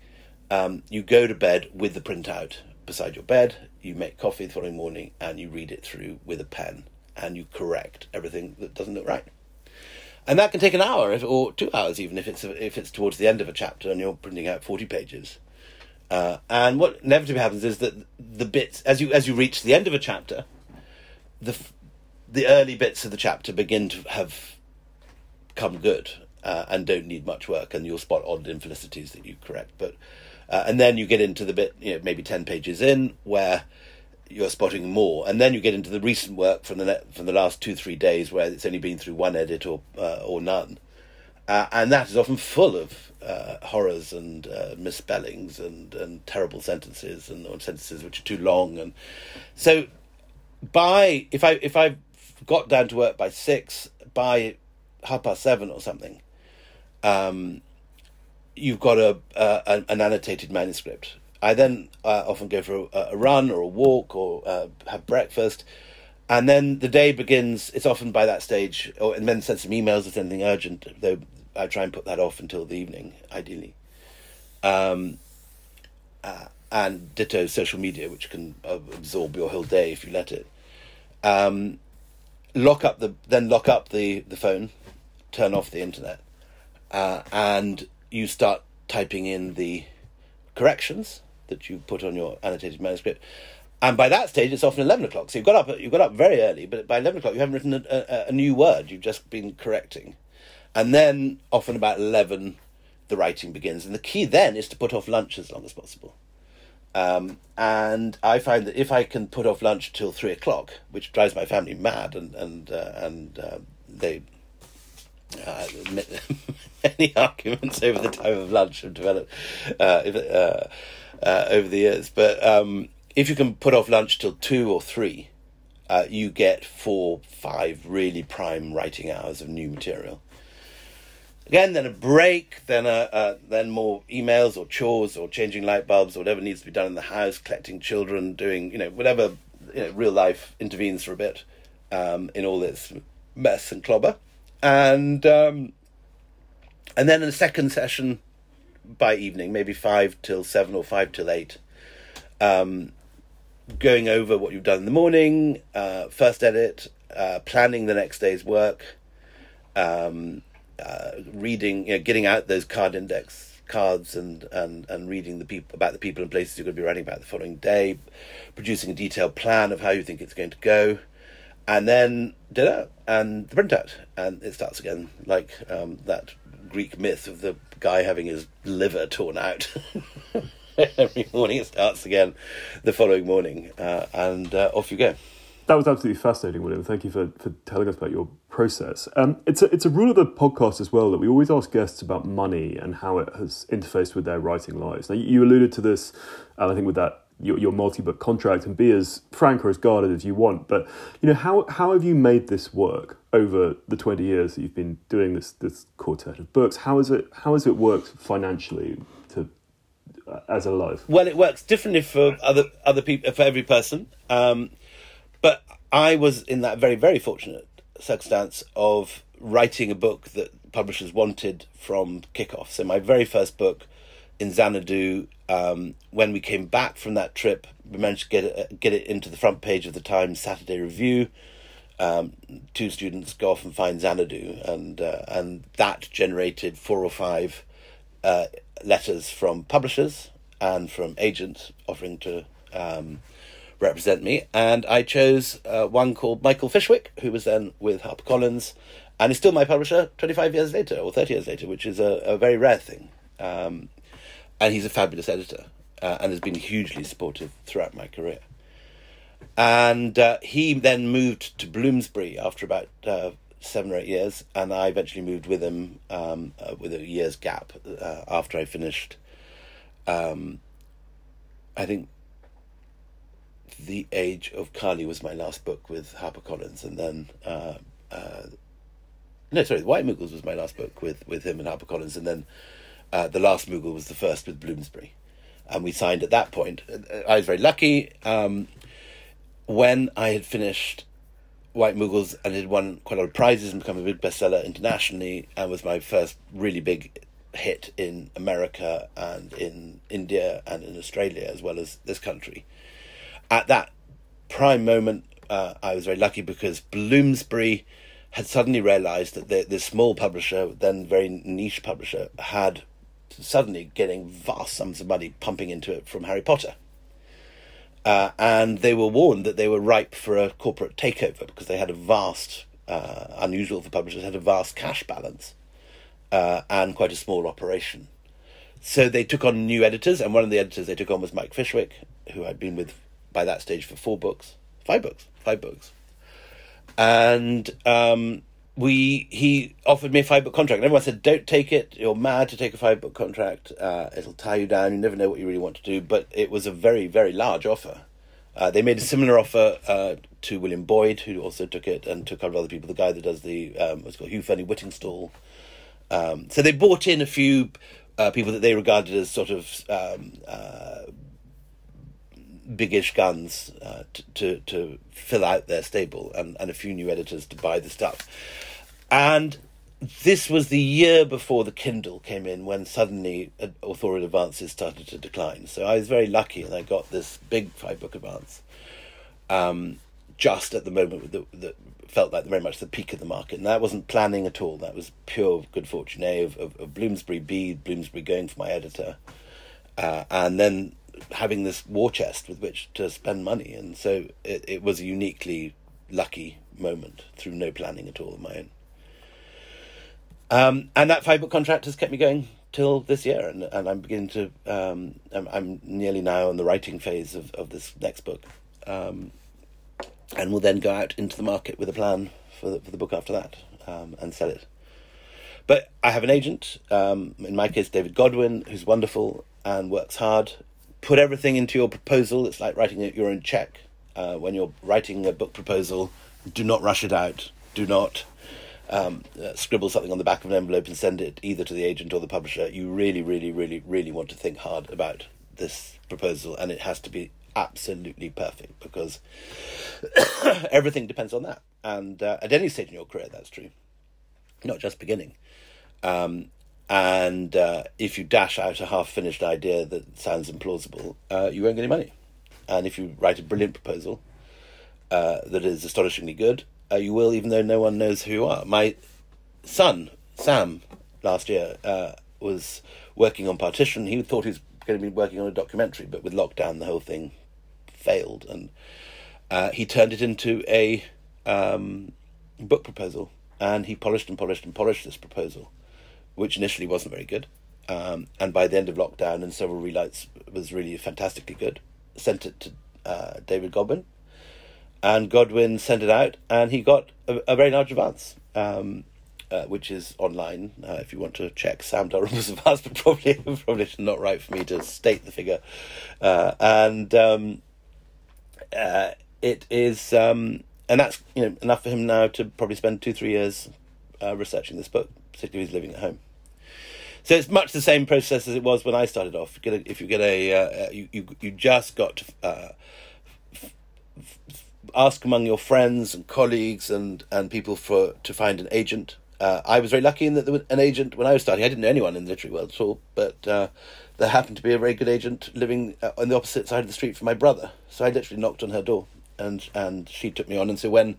um, you go to bed with the printout beside your bed. You make coffee the following morning and you read it through with a pen and you correct everything that doesn't look right and that can take an hour or two hours even if it's if it's towards the end of a chapter and you're printing out 40 pages. Uh, and what inevitably happens is that the bits as you as you reach the end of a chapter the the early bits of the chapter begin to have come good uh, and don't need much work and you'll spot odd infelicities that you correct. But uh, and then you get into the bit you know maybe 10 pages in where you're spotting more, and then you get into the recent work from the from the last two three days where it's only been through one edit or uh, or none, uh, and that is often full of uh, horrors and uh, misspellings and and terrible sentences and sentences which are too long, and so by if I if I got down to work by six by half past seven or something, um, you've got a, a an annotated manuscript I then uh, often go for a, a, run or a walk or uh, have breakfast. And then the day begins. It's often by that stage, or and then send some emails if anything urgent. Though I try and put that off until the evening, ideally. Um, uh, and ditto social media, which can absorb your whole day if you let it. Um, lock up the then lock up the the phone, turn off the internet, uh, and you start typing in the corrections that you put on your annotated manuscript. And by that stage, it's often eleven o'clock. So you've got up, you've got up very early, but by eleven o'clock, you haven't written a, a, a new word. You've just been correcting, and then often about eleven, the writing begins. And the key then is to put off lunch as long as possible. Um, and I find that if I can put off lunch till three o'clock, which drives my family mad, and and uh, and uh, they uh, many arguments over the time of lunch have developed. Uh, if, uh, uh, over the years. But um, if you can put off lunch till two or three, uh, you get four, five really prime writing hours of new material. Again, then a break, then a, uh, then more emails or chores or changing light bulbs or whatever needs to be done in the house, collecting children, doing you know whatever you know, real life intervenes for a bit um, in all this mess and clobber, and um, and then in the second session by evening, maybe five till seven or five till eight, um, going over what you've done in the morning, uh, first edit, uh, planning the next day's work, um, uh, reading, you know, getting out those card index cards and, and, and reading the people about the people and places you're going to be writing about the following day, producing a detailed plan of how you think it's going to go. and then dinner and the printout, and it starts again like um, that Greek myth of the guy having his liver torn out. Every morning it starts again the following morning, uh, and uh, off you go. That was absolutely fascinating, William. Thank you for, for telling us about your process. Um, it's, a, it's a rule of the podcast as well that we always ask guests about money and how it has interfaced with their writing lives. Now, you alluded to this, and I think with that your, your multi-book contract and be as frank or as guarded as you want. But you know, how how have you made this work over the twenty years that you've been doing this this quartet of books? How is it how has it worked financially to uh, as a life? Well, it works differently for other other people for every person. Um, but I was in that very, very fortunate circumstance of writing a book that publishers wanted from kickoff. So my very first book in Xanadu, um, when we came back from that trip, we managed to get it, get it into the front page of the Times Saturday Review. Um, two students go off and find Xanadu, and uh, and that generated four or five uh, letters from publishers and from agents offering to um, represent me, and I chose uh, one called Michael Fishwick, who was then with HarperCollins, and is still my publisher 25 years later, or 30 years later, which is a, a very rare thing. Um, and he's a fabulous editor, uh, and has been hugely supportive throughout my career. And uh, he then moved to Bloomsbury after about uh, seven or eight years, and I eventually moved with him um, uh, with a year's gap uh, after I finished. Um, I think the Age of Kali was my last book with HarperCollins, and then uh, uh, no, sorry, The White Mughals was my last book with with him and HarperCollins, and then The Last Mughal was the first with Bloomsbury, and we signed at that point. I was very lucky. Um, when I had finished White Mughals and had won quite a lot of prizes and become a big bestseller internationally, and was my first really big hit in America and in India and in Australia as well as this country at that prime moment, uh, I was very lucky because Bloomsbury had suddenly realized that the, this small publisher, then very niche publisher, had suddenly getting vast sums of money pumping into it from Harry Potter. Uh, and they were warned that they were ripe for a corporate takeover because they had a vast, uh, unusual for publishers, had a vast cash balance uh, and quite a small operation. So they took on new editors, and one of the editors they took on was Mike Fishwick, who I'd been with by that stage for four books, five books, five books, and um, we he offered me a five book contract. And everyone said, "Don't take it. You're mad to take a five book contract. Uh, it'll tie you down. You never know what you really want to do." But it was a very very large offer. Uh, they made a similar offer uh, to William Boyd, who also took it, and took a couple of other people. The guy that does the um, what's called Hugh Fearnley Whittingstall. Um, so they bought in a few uh, people that they regarded as sort of um, uh, biggish guns uh, to, to, to fill out their stable and, and a few new editors to buy the stuff. And this was the year before the Kindle came in when suddenly authorial advances started to decline. So I was very lucky and I got this big five book advance um, just at the moment that, felt like very much the peak of the market. And that wasn't planning at all. That was pure good fortune. A, of, of, of Bloomsbury, B, Bloomsbury going for my editor. Uh, and then having this war chest with which to spend money, and so it, it was a uniquely lucky moment through no planning at all of my own. Um, and that five book contract has kept me going till this year, and, and I'm beginning to. Um, I'm, I'm, nearly now in the writing phase of, of this next book, um, and will then go out into the market with a plan for the, for the book after that um, and sell it. But I have an agent, um, in my case, David Godwin, who's wonderful and works hard put everything into your proposal. It's like writing your own check. Uh, when you're writing a book proposal, do not rush it out. Do not um, uh, scribble something on the back of an envelope and send it either to the agent or the publisher. You really, really, really, really want to think hard about this proposal, and it has to be absolutely perfect because everything depends on that. And uh, at any stage in your career, that's true, not just beginning. Um, and uh, if you dash out a half finished idea that sounds implausible, uh, you won't get any money. And if you write a brilliant proposal uh, that is astonishingly good, uh, you will, even though no one knows who you are. My son, Sam, last year, uh, was working on Partition. He thought he was going to be working on a documentary, but with lockdown, the whole thing failed. And uh, he turned it into a um, book proposal, and he polished and polished and polished this proposal, which initially wasn't very good. Um, and by the end of lockdown and several relights was really fantastically good. Sent it to uh, David Godwin, and Godwin sent it out, and he got a, a very large advance, um, uh, which is online uh, if you want to check Sam Dalrymple's advance, but probably probably not right for me to state the figure. Uh, and um, uh, it is, um, and that's you know enough for him now to probably spend two three years uh, researching this book, particularly he's living at home. So it's much the same process as it was when I started off. If you get a, a uh, you, you you just got to uh, ask among your friends and colleagues and, and people for to find an agent. Uh, I was very lucky in that there was an agent when I was starting. I didn't know anyone in the literary world at all, but uh, there happened to be a very good agent living uh, on the opposite side of the street from my brother. So I literally knocked on her door, and and she took me on. And so when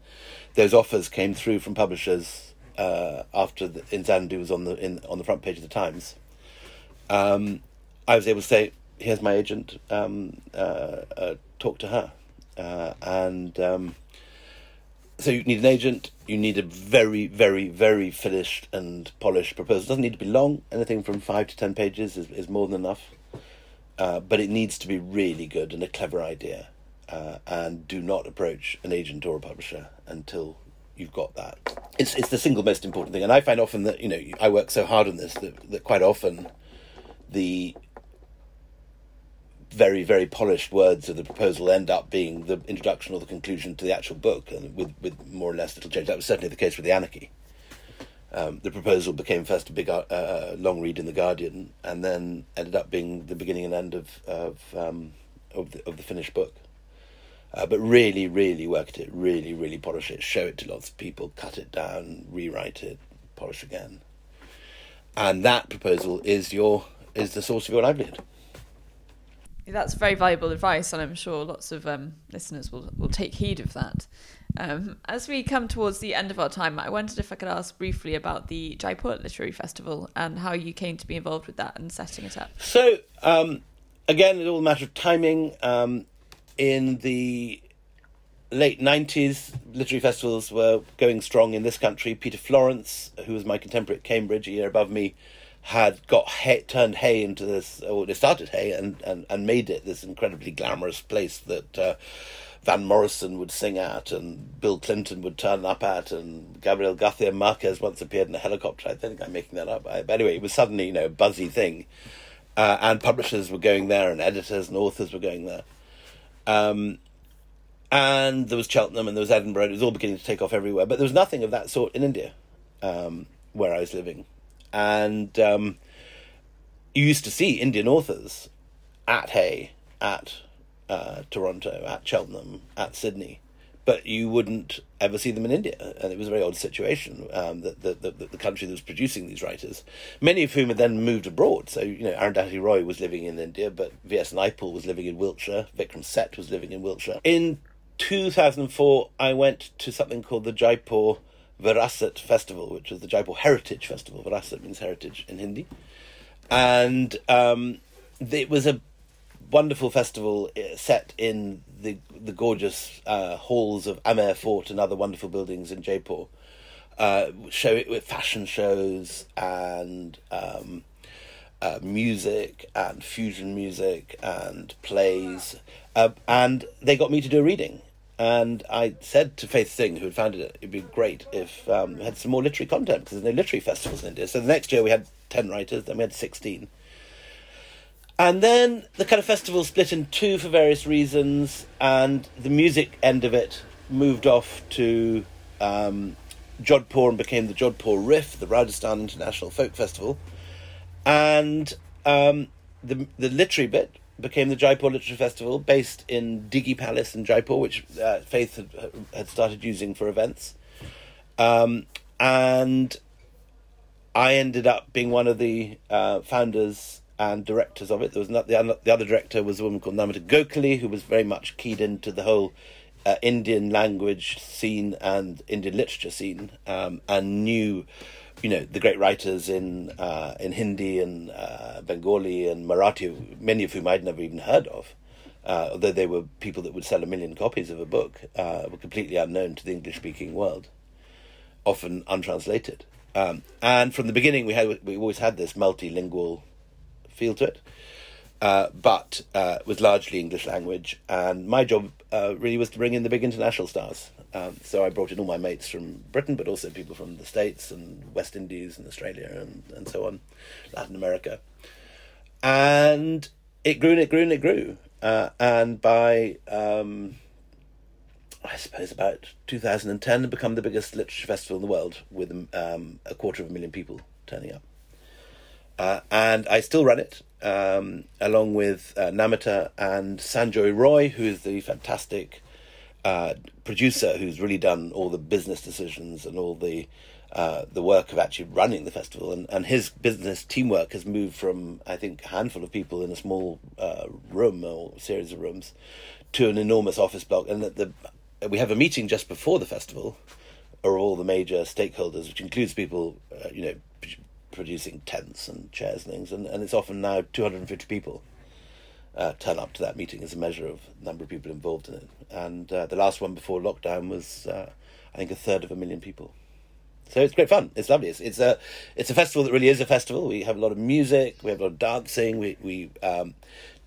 those offers came through from publishers uh, after the, In Xanadu was on the in on the front page of the Times, um, I was able to say, "Here's my agent. Um, uh, uh, talk to her." Uh, and um, so you need an agent. You need a very, very, very finished and polished proposal. It doesn't need to be long. Anything from five to ten pages is, is more than enough. Uh, but it needs to be really good and a clever idea. Uh, and do not approach an agent or a publisher until you've got that. It's it's the single most important thing. And I find often that you know I work so hard on this that that quite often the very very polished words of the proposal end up being the introduction or the conclusion to the actual book, and with with more or less little change. That was certainly the case with the Anarchy. Um, the proposal became first a big uh, uh, long read in the Guardian, and then ended up being the beginning and end of of um, of, the, of the finished book. Uh, but really, really work at it, really, really polish it, show it to lots of people, cut it down, rewrite it, polish again, and that proposal is your is the source of your livelihood. That's very valuable advice, and I'm sure lots of um, listeners will, will take heed of that. Um, as we come towards the end of our time, I wondered if I could ask briefly about the Jaipur Literary Festival and how you came to be involved with that and setting it up. So, um, again, it's all a matter of timing. Um, in the late 90s, literary festivals were going strong in this country. Peter Florence, who was my contemporary at Cambridge, a year above me, had got Hay, turned Hay into this, or they started Hay and, and, and made it this incredibly glamorous place that uh, Van Morrison would sing at and Bill Clinton would turn up at and Gabriel Garcia Marquez once appeared in a helicopter. I think I'm making that up. But anyway, it was suddenly, you know, a buzzy thing. Uh, and publishers were going there and editors and authors were going there. Um, and there was Cheltenham and there was Edinburgh. It was all beginning to take off everywhere. But there was nothing of that sort in India, um, where I was living and um, you used to see Indian authors at Hay, at uh, Toronto, at Cheltenham, at Sydney, but you wouldn't ever see them in India, and it was a very odd situation. Um, that the, the, the country that was producing these writers, many of whom had then moved abroad. So you know, Arundhati Roy was living in India, but V. S. Naipaul was living in Wiltshire. Vikram Seth was living in Wiltshire. In 2004, I went to something called the Jaipur Virasat Festival, which is the Jaipur Heritage Festival. Virasat means heritage in Hindi. And um, it was a wonderful festival uh, set in the the gorgeous uh, halls of Amer Fort and other wonderful buildings in Jaipur. Uh, show it with fashion shows and um, uh, music and fusion music and plays, uh, and they got me to do a reading. And I said to Faith Singh, who had founded it, it'd be great if um, we had some more literary content because there's no literary festivals in India. So the next year we had 10 writers, then we had 16. And then the kind of festival split in two for various reasons, and the music end of it moved off to um, Jodhpur and became the Jodhpur Riff, the Rajasthan International Folk Festival. And um, the, the literary bit became the Jaipur Literary Festival, based in Diggi Palace in Jaipur, which uh, Faith had, had started using for events. Um, and I ended up being one of the uh, founders and directors of it. There was not, the, the other director was a woman called Namita Gokhale, who was very much keyed into the whole uh, Indian language scene and Indian literature scene, um, and knew you know the great writers in uh, in Hindi and uh, Bengali and Marathi, many of whom I'd never even heard of, uh, although they were people that would sell a million copies of a book, uh, were completely unknown to the English speaking world, often untranslated. Um, and from the beginning, we had we always had this multilingual feel to it, uh, but uh, was largely English language. And my job uh, really was to bring in the big international stars. Um, so I brought in all my mates from Britain, but also people from the States and West Indies and Australia and, and so on, Latin America. And it grew and it grew and it grew. Uh, and by, um, I suppose, about 2010, it become the biggest literature festival in the world with um, a quarter of a million people turning up. Uh, and I still run it um, along with uh, Namita and Sanjoy Roy, who is the fantastic uh, producer who's really done all the business decisions and all the uh, the work of actually running the festival. And, and his business teamwork has moved from, I think, a handful of people in a small uh, room or series of rooms to an enormous office block. And the, the, we have a meeting just before the festival, or all the major stakeholders, which includes people, uh, you know, producing tents and chairs and things. And, and it's often now 250 people. Uh, turn up to that meeting as a measure of number of people involved in it. And uh, the last one before lockdown was, uh, I think, a third of a million people. So it's great fun. It's lovely. It's, it's a it's a festival that really is a festival. We have a lot of music. We have a lot of dancing. We we um,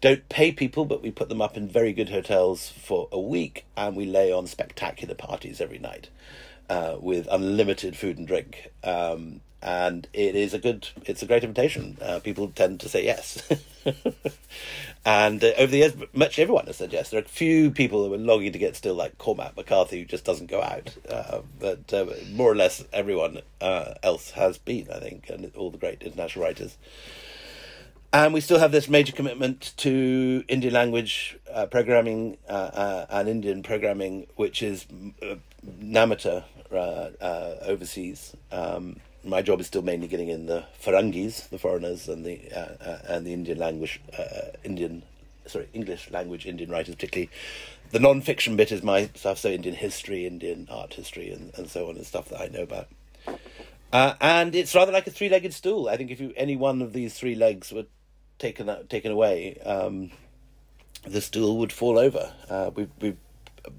don't pay people, but we put them up in very good hotels for a week, and we lay on spectacular parties every night uh, with unlimited food and drink. Um, and it is a good, it's a great invitation. Uh, people tend to say yes. and uh, over the years, much everyone has said yes. There are a few people who are longing to get still, like Cormac McCarthy, who just doesn't go out. Uh, but uh, more or less everyone uh, else has been, I think, and all the great international writers. And we still have this major commitment to Indian language programming and Indian programming, which is Namita overseas. Um, my job is still mainly getting in the Farangis, the foreigners, and the uh, uh, and the Indian language, uh, Indian, sorry, English language Indian writers, particularly. The non-fiction bit is my stuff, so Indian history, Indian art history, and, and so on, and stuff that I know about. Uh, and it's rather like a three-legged stool. I think if you any one of these three legs were taken taken away, um, the stool would fall over. Uh, we we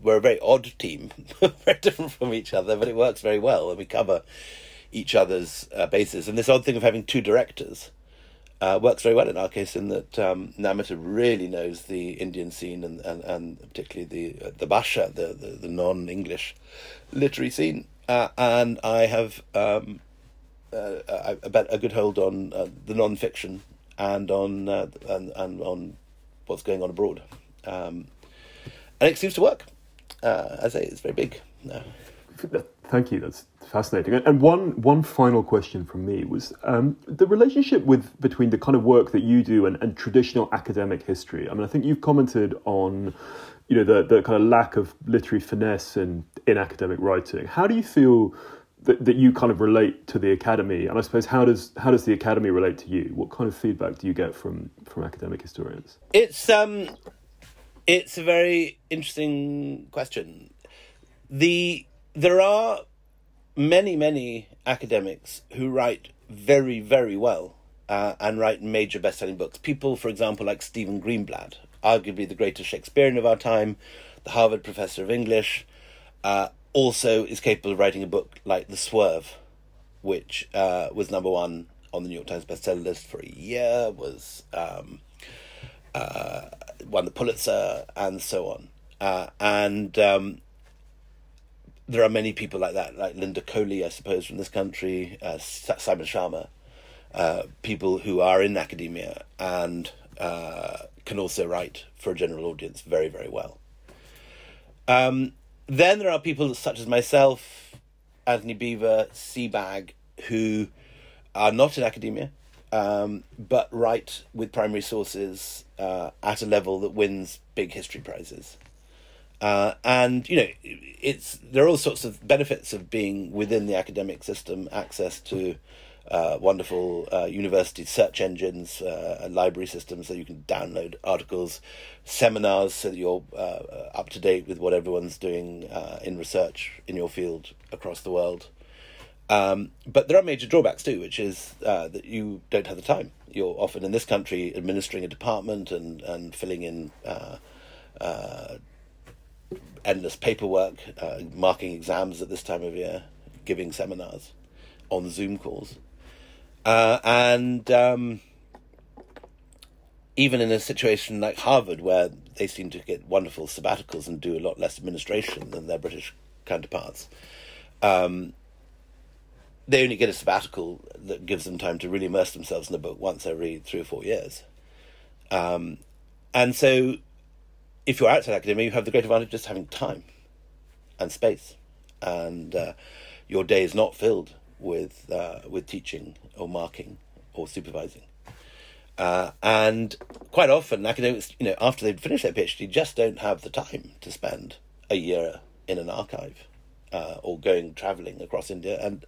we're a very odd team, very different from each other, but it works very well, and we cover each other's uh, bases. And this odd thing of having two directors uh, works very well in our case, in that um, Namita really knows the Indian scene and, and, and particularly the uh, the Bhasha, the, the, the non English literary scene. Uh, and I have um, uh, I bet a good hold on uh, the non fiction and on and, and on what's going on abroad. Um, and it seems to work. I say it's very big. No. Thank you. That's fascinating. And one one final question from me was um, the relationship with between the kind of work that you do and, and traditional academic history. I mean, I think you've commented on you know the the kind of lack of literary finesse in in academic writing. How do you feel? That, that you kind of relate to the academy, and I suppose how does how does the academy relate to you? What kind of feedback do you get from from academic historians? It's um, it's a very interesting question. The there are many, many academics who write very, very well uh, and write major best selling books. People, for example, like Stephen Greenblatt, arguably the greatest Shakespearean of our time, the Harvard professor of English, uh, also is capable of writing a book like The Swerve, which uh, was number one on the New York Times bestseller list for a year, was um, uh, won the Pulitzer, and so on. Uh, and um, there are many people like that, like Linda Colley, I suppose, from this country, uh, Simon Schama, uh, people who are in academia and uh, can also write for a general audience very, very well. Um, then there are people such as myself, Antony Beevor, Sebag, who are not in academia, um, but write with primary sources uh, at a level that wins big history prizes. Uh, and you know, it's there are all sorts of benefits of being within the academic system, access to uh, wonderful uh, university search engines, uh, and library systems, so you can download articles, seminars, so that you're uh, up to date with what everyone's doing in research in your field across the world. Um, but there are major drawbacks too, which is that you don't have the time. You're often in this country administering a department and and filling in uh, endless paperwork, uh, marking exams at this time of year, giving seminars on Zoom calls. Uh, and um, even in a situation like Harvard, where they seem to get wonderful sabbaticals and do a lot less administration than their British counterparts, um, they only get a sabbatical that gives them time to really immerse themselves in the book once every three or four years. Um, and so, if you're outside academia, you have the great advantage of just having time and space, and uh, your day is not filled with uh, with teaching or marking or supervising. Uh, and quite often, academics, you know, after they've finished their PhD, just don't have the time to spend a year in an archive uh, or going traveling across India, and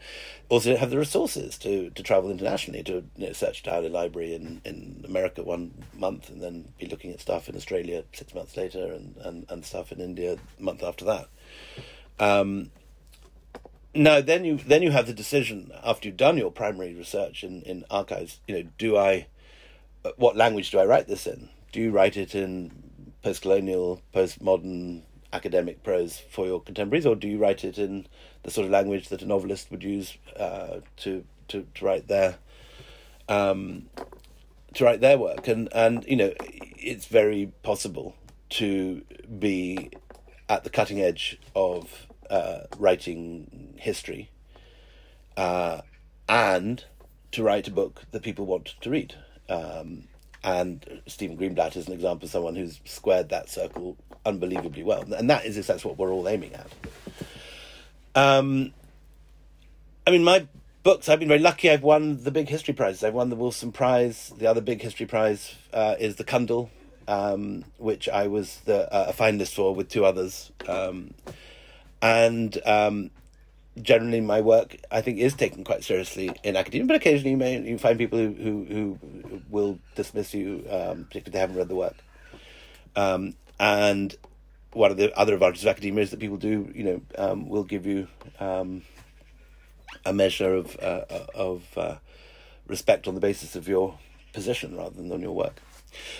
also have the resources to, to travel internationally to you know, search a library in, in America one month and then be looking at stuff in Australia six months later and, and, and stuff in India a month after that. Um, now, then you then you have the decision after you've done your primary research in, in archives. You know, do I what language do I write this in? Do you write it in post-colonial, post-modern academic prose for your contemporaries, or do you write it in the sort of language that a novelist would use uh, to, to to write their um, to write their work? And and you know, it's very possible to be at the cutting edge of uh, writing history uh, and to write a book that people want to read. Um, and Stephen Greenblatt is an example of someone who's squared that circle unbelievably well, and that is if that's what we're all aiming at. Um, I mean, my books. I've been very lucky. I've won the big history prizes. I've won the Wilson Prize. The other big history prize uh, is the Cundill, um, which I was the, uh, a finalist for with two others. Um, and um, generally my work I think is taken quite seriously in academia, but occasionally you may you find people who who, who will dismiss you, um, particularly they haven't read the work. Um, and one of the other advantages of academia is that people do you know um, will give you um, a measure of uh, of uh, respect on the basis of your position rather than on your work.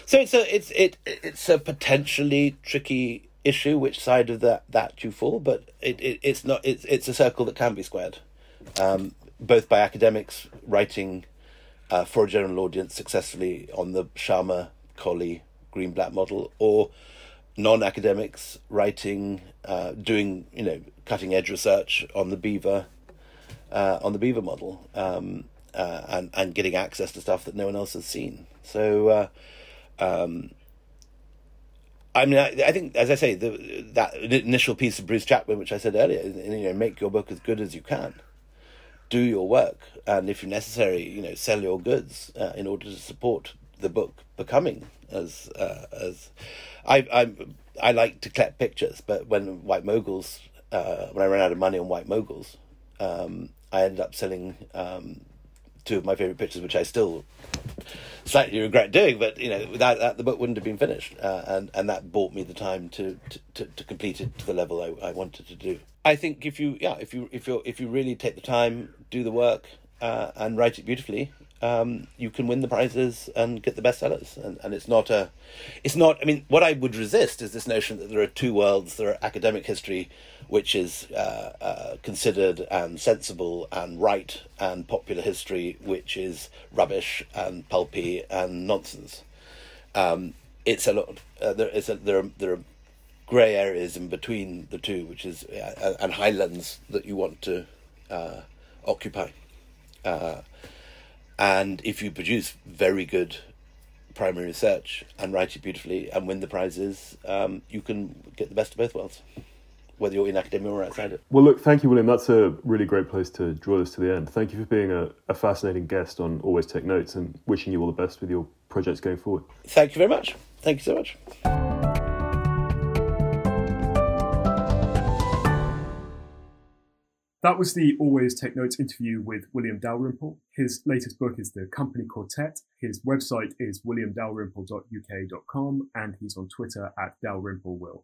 So it's a it's it it's a potentially tricky issue which side of that that you fall, but it, it it's not it's it's a circle that can be squared, um, both by academics writing uh, for a general audience successfully on the Schama Colley Greenblatt model, or non-academics writing, uh, doing you know cutting edge research on the Beevor, uh, on the Beevor model, um, uh, and and getting access to stuff that no one else has seen. So. Uh, um, I mean, I, I, think, as I say, the, that initial piece of Bruce Chatwin, which I said earlier, you know, make your book as good as you can, do your work, and if necessary, you know, sell your goods uh, in order to support the book becoming as uh, as I I I like to collect pictures, but when White Mughals, uh, when I ran out of money on White Mughals, um, I ended up selling um, two of my favorite pictures, which I still slightly regret doing. But you know, without that, the book wouldn't have been finished, uh, and and that bought me the time to to, to, to complete it to the level I, I wanted to do. I think if you yeah if you if you if you really take the time, do the work, uh, and write it beautifully, um, you can win the prizes and get the bestsellers. And, and it's not a, it's not. I mean, what I would resist is this notion that there are two worlds. There are academic history, which is uh, uh, considered and sensible and right, and popular history, which is rubbish and pulpy and nonsense. Um, it's a lot. Uh, there is a, there are there are grey areas in between the two, which is uh, and highlands that you want to uh, occupy. Uh, and if you produce very good primary research and write it beautifully and win the prizes, um, you can get the best of both worlds, whether you're in academia or outside it. Well, look, thank you, William. That's a really great place to draw this to the end. Thank you for being a, a fascinating guest on Always Take Notes and wishing you all the best with your projects going forward. Thank you very much. Thank you so much. That was the Always Take Notes interview with William Dalrymple. His latest book is The Company Quartet. His website is williamdalrymple.uk.com and he's on Twitter at dalrymplewill.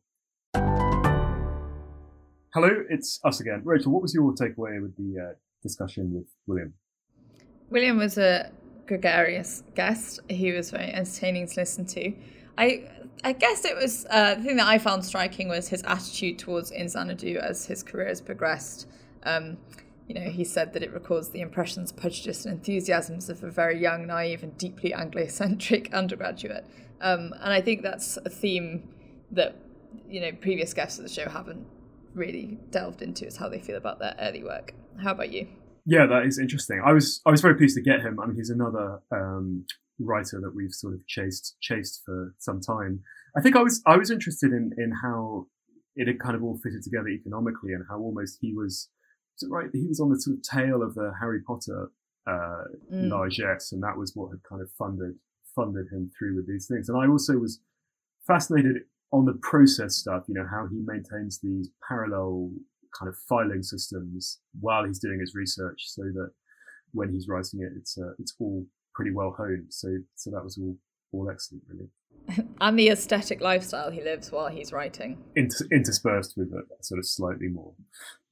Hello, it's us again. Rachel, what was your takeaway with the uh, discussion with William? William was a gregarious guest. He was very entertaining to listen to. I I guess it was uh, the thing that I found striking was his attitude towards Xanadu as his career has progressed. Um, you know, he said that it records the impressions, prejudice, and enthusiasms of a very young, naive, and deeply Anglo-centric undergraduate. Um, and I think that's a theme that you know previous guests of the show haven't really delved into is how they feel about their early work. How about you? Yeah, that is interesting. I was I was very pleased to get him. I mean, he's another um, writer that we've sort of chased chased for some time. I think I was I was interested in in how it had kind of all fitted together economically and how almost he was right he was on the sort of tail of the Harry Potter uh, mm. largesse and that was what had kind of funded funded him through with these things. And I also was fascinated on the process stuff, you know, how he maintains these parallel kind of filing systems while he's doing his research so that when he's writing it, it's, uh, it's all pretty well honed. So, so that was all, all excellent, really. and the aesthetic lifestyle he lives while he's writing. Inter- interspersed with a sort of slightly more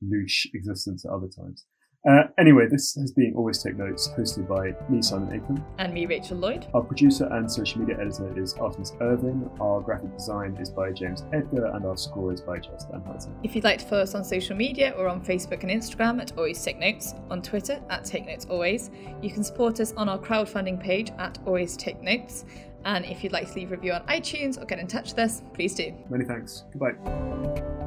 louche existence at other times. Uh, anyway, this has been Always Take Notes, hosted by me, Simon Akam. And me, Rachel Lloyd. Our producer and social media editor is Artemis Irvin. Our graphic design is by James Edgar, and our score is by Jess Danhausen. If you'd like to follow us on social media, we're on Facebook and Instagram at Always Take Notes, on Twitter at Take Notes Always. You can support us on our crowdfunding page at Always Take Notes. And if you'd like to leave a review on iTunes or get in touch with us, please do. Many thanks. Goodbye.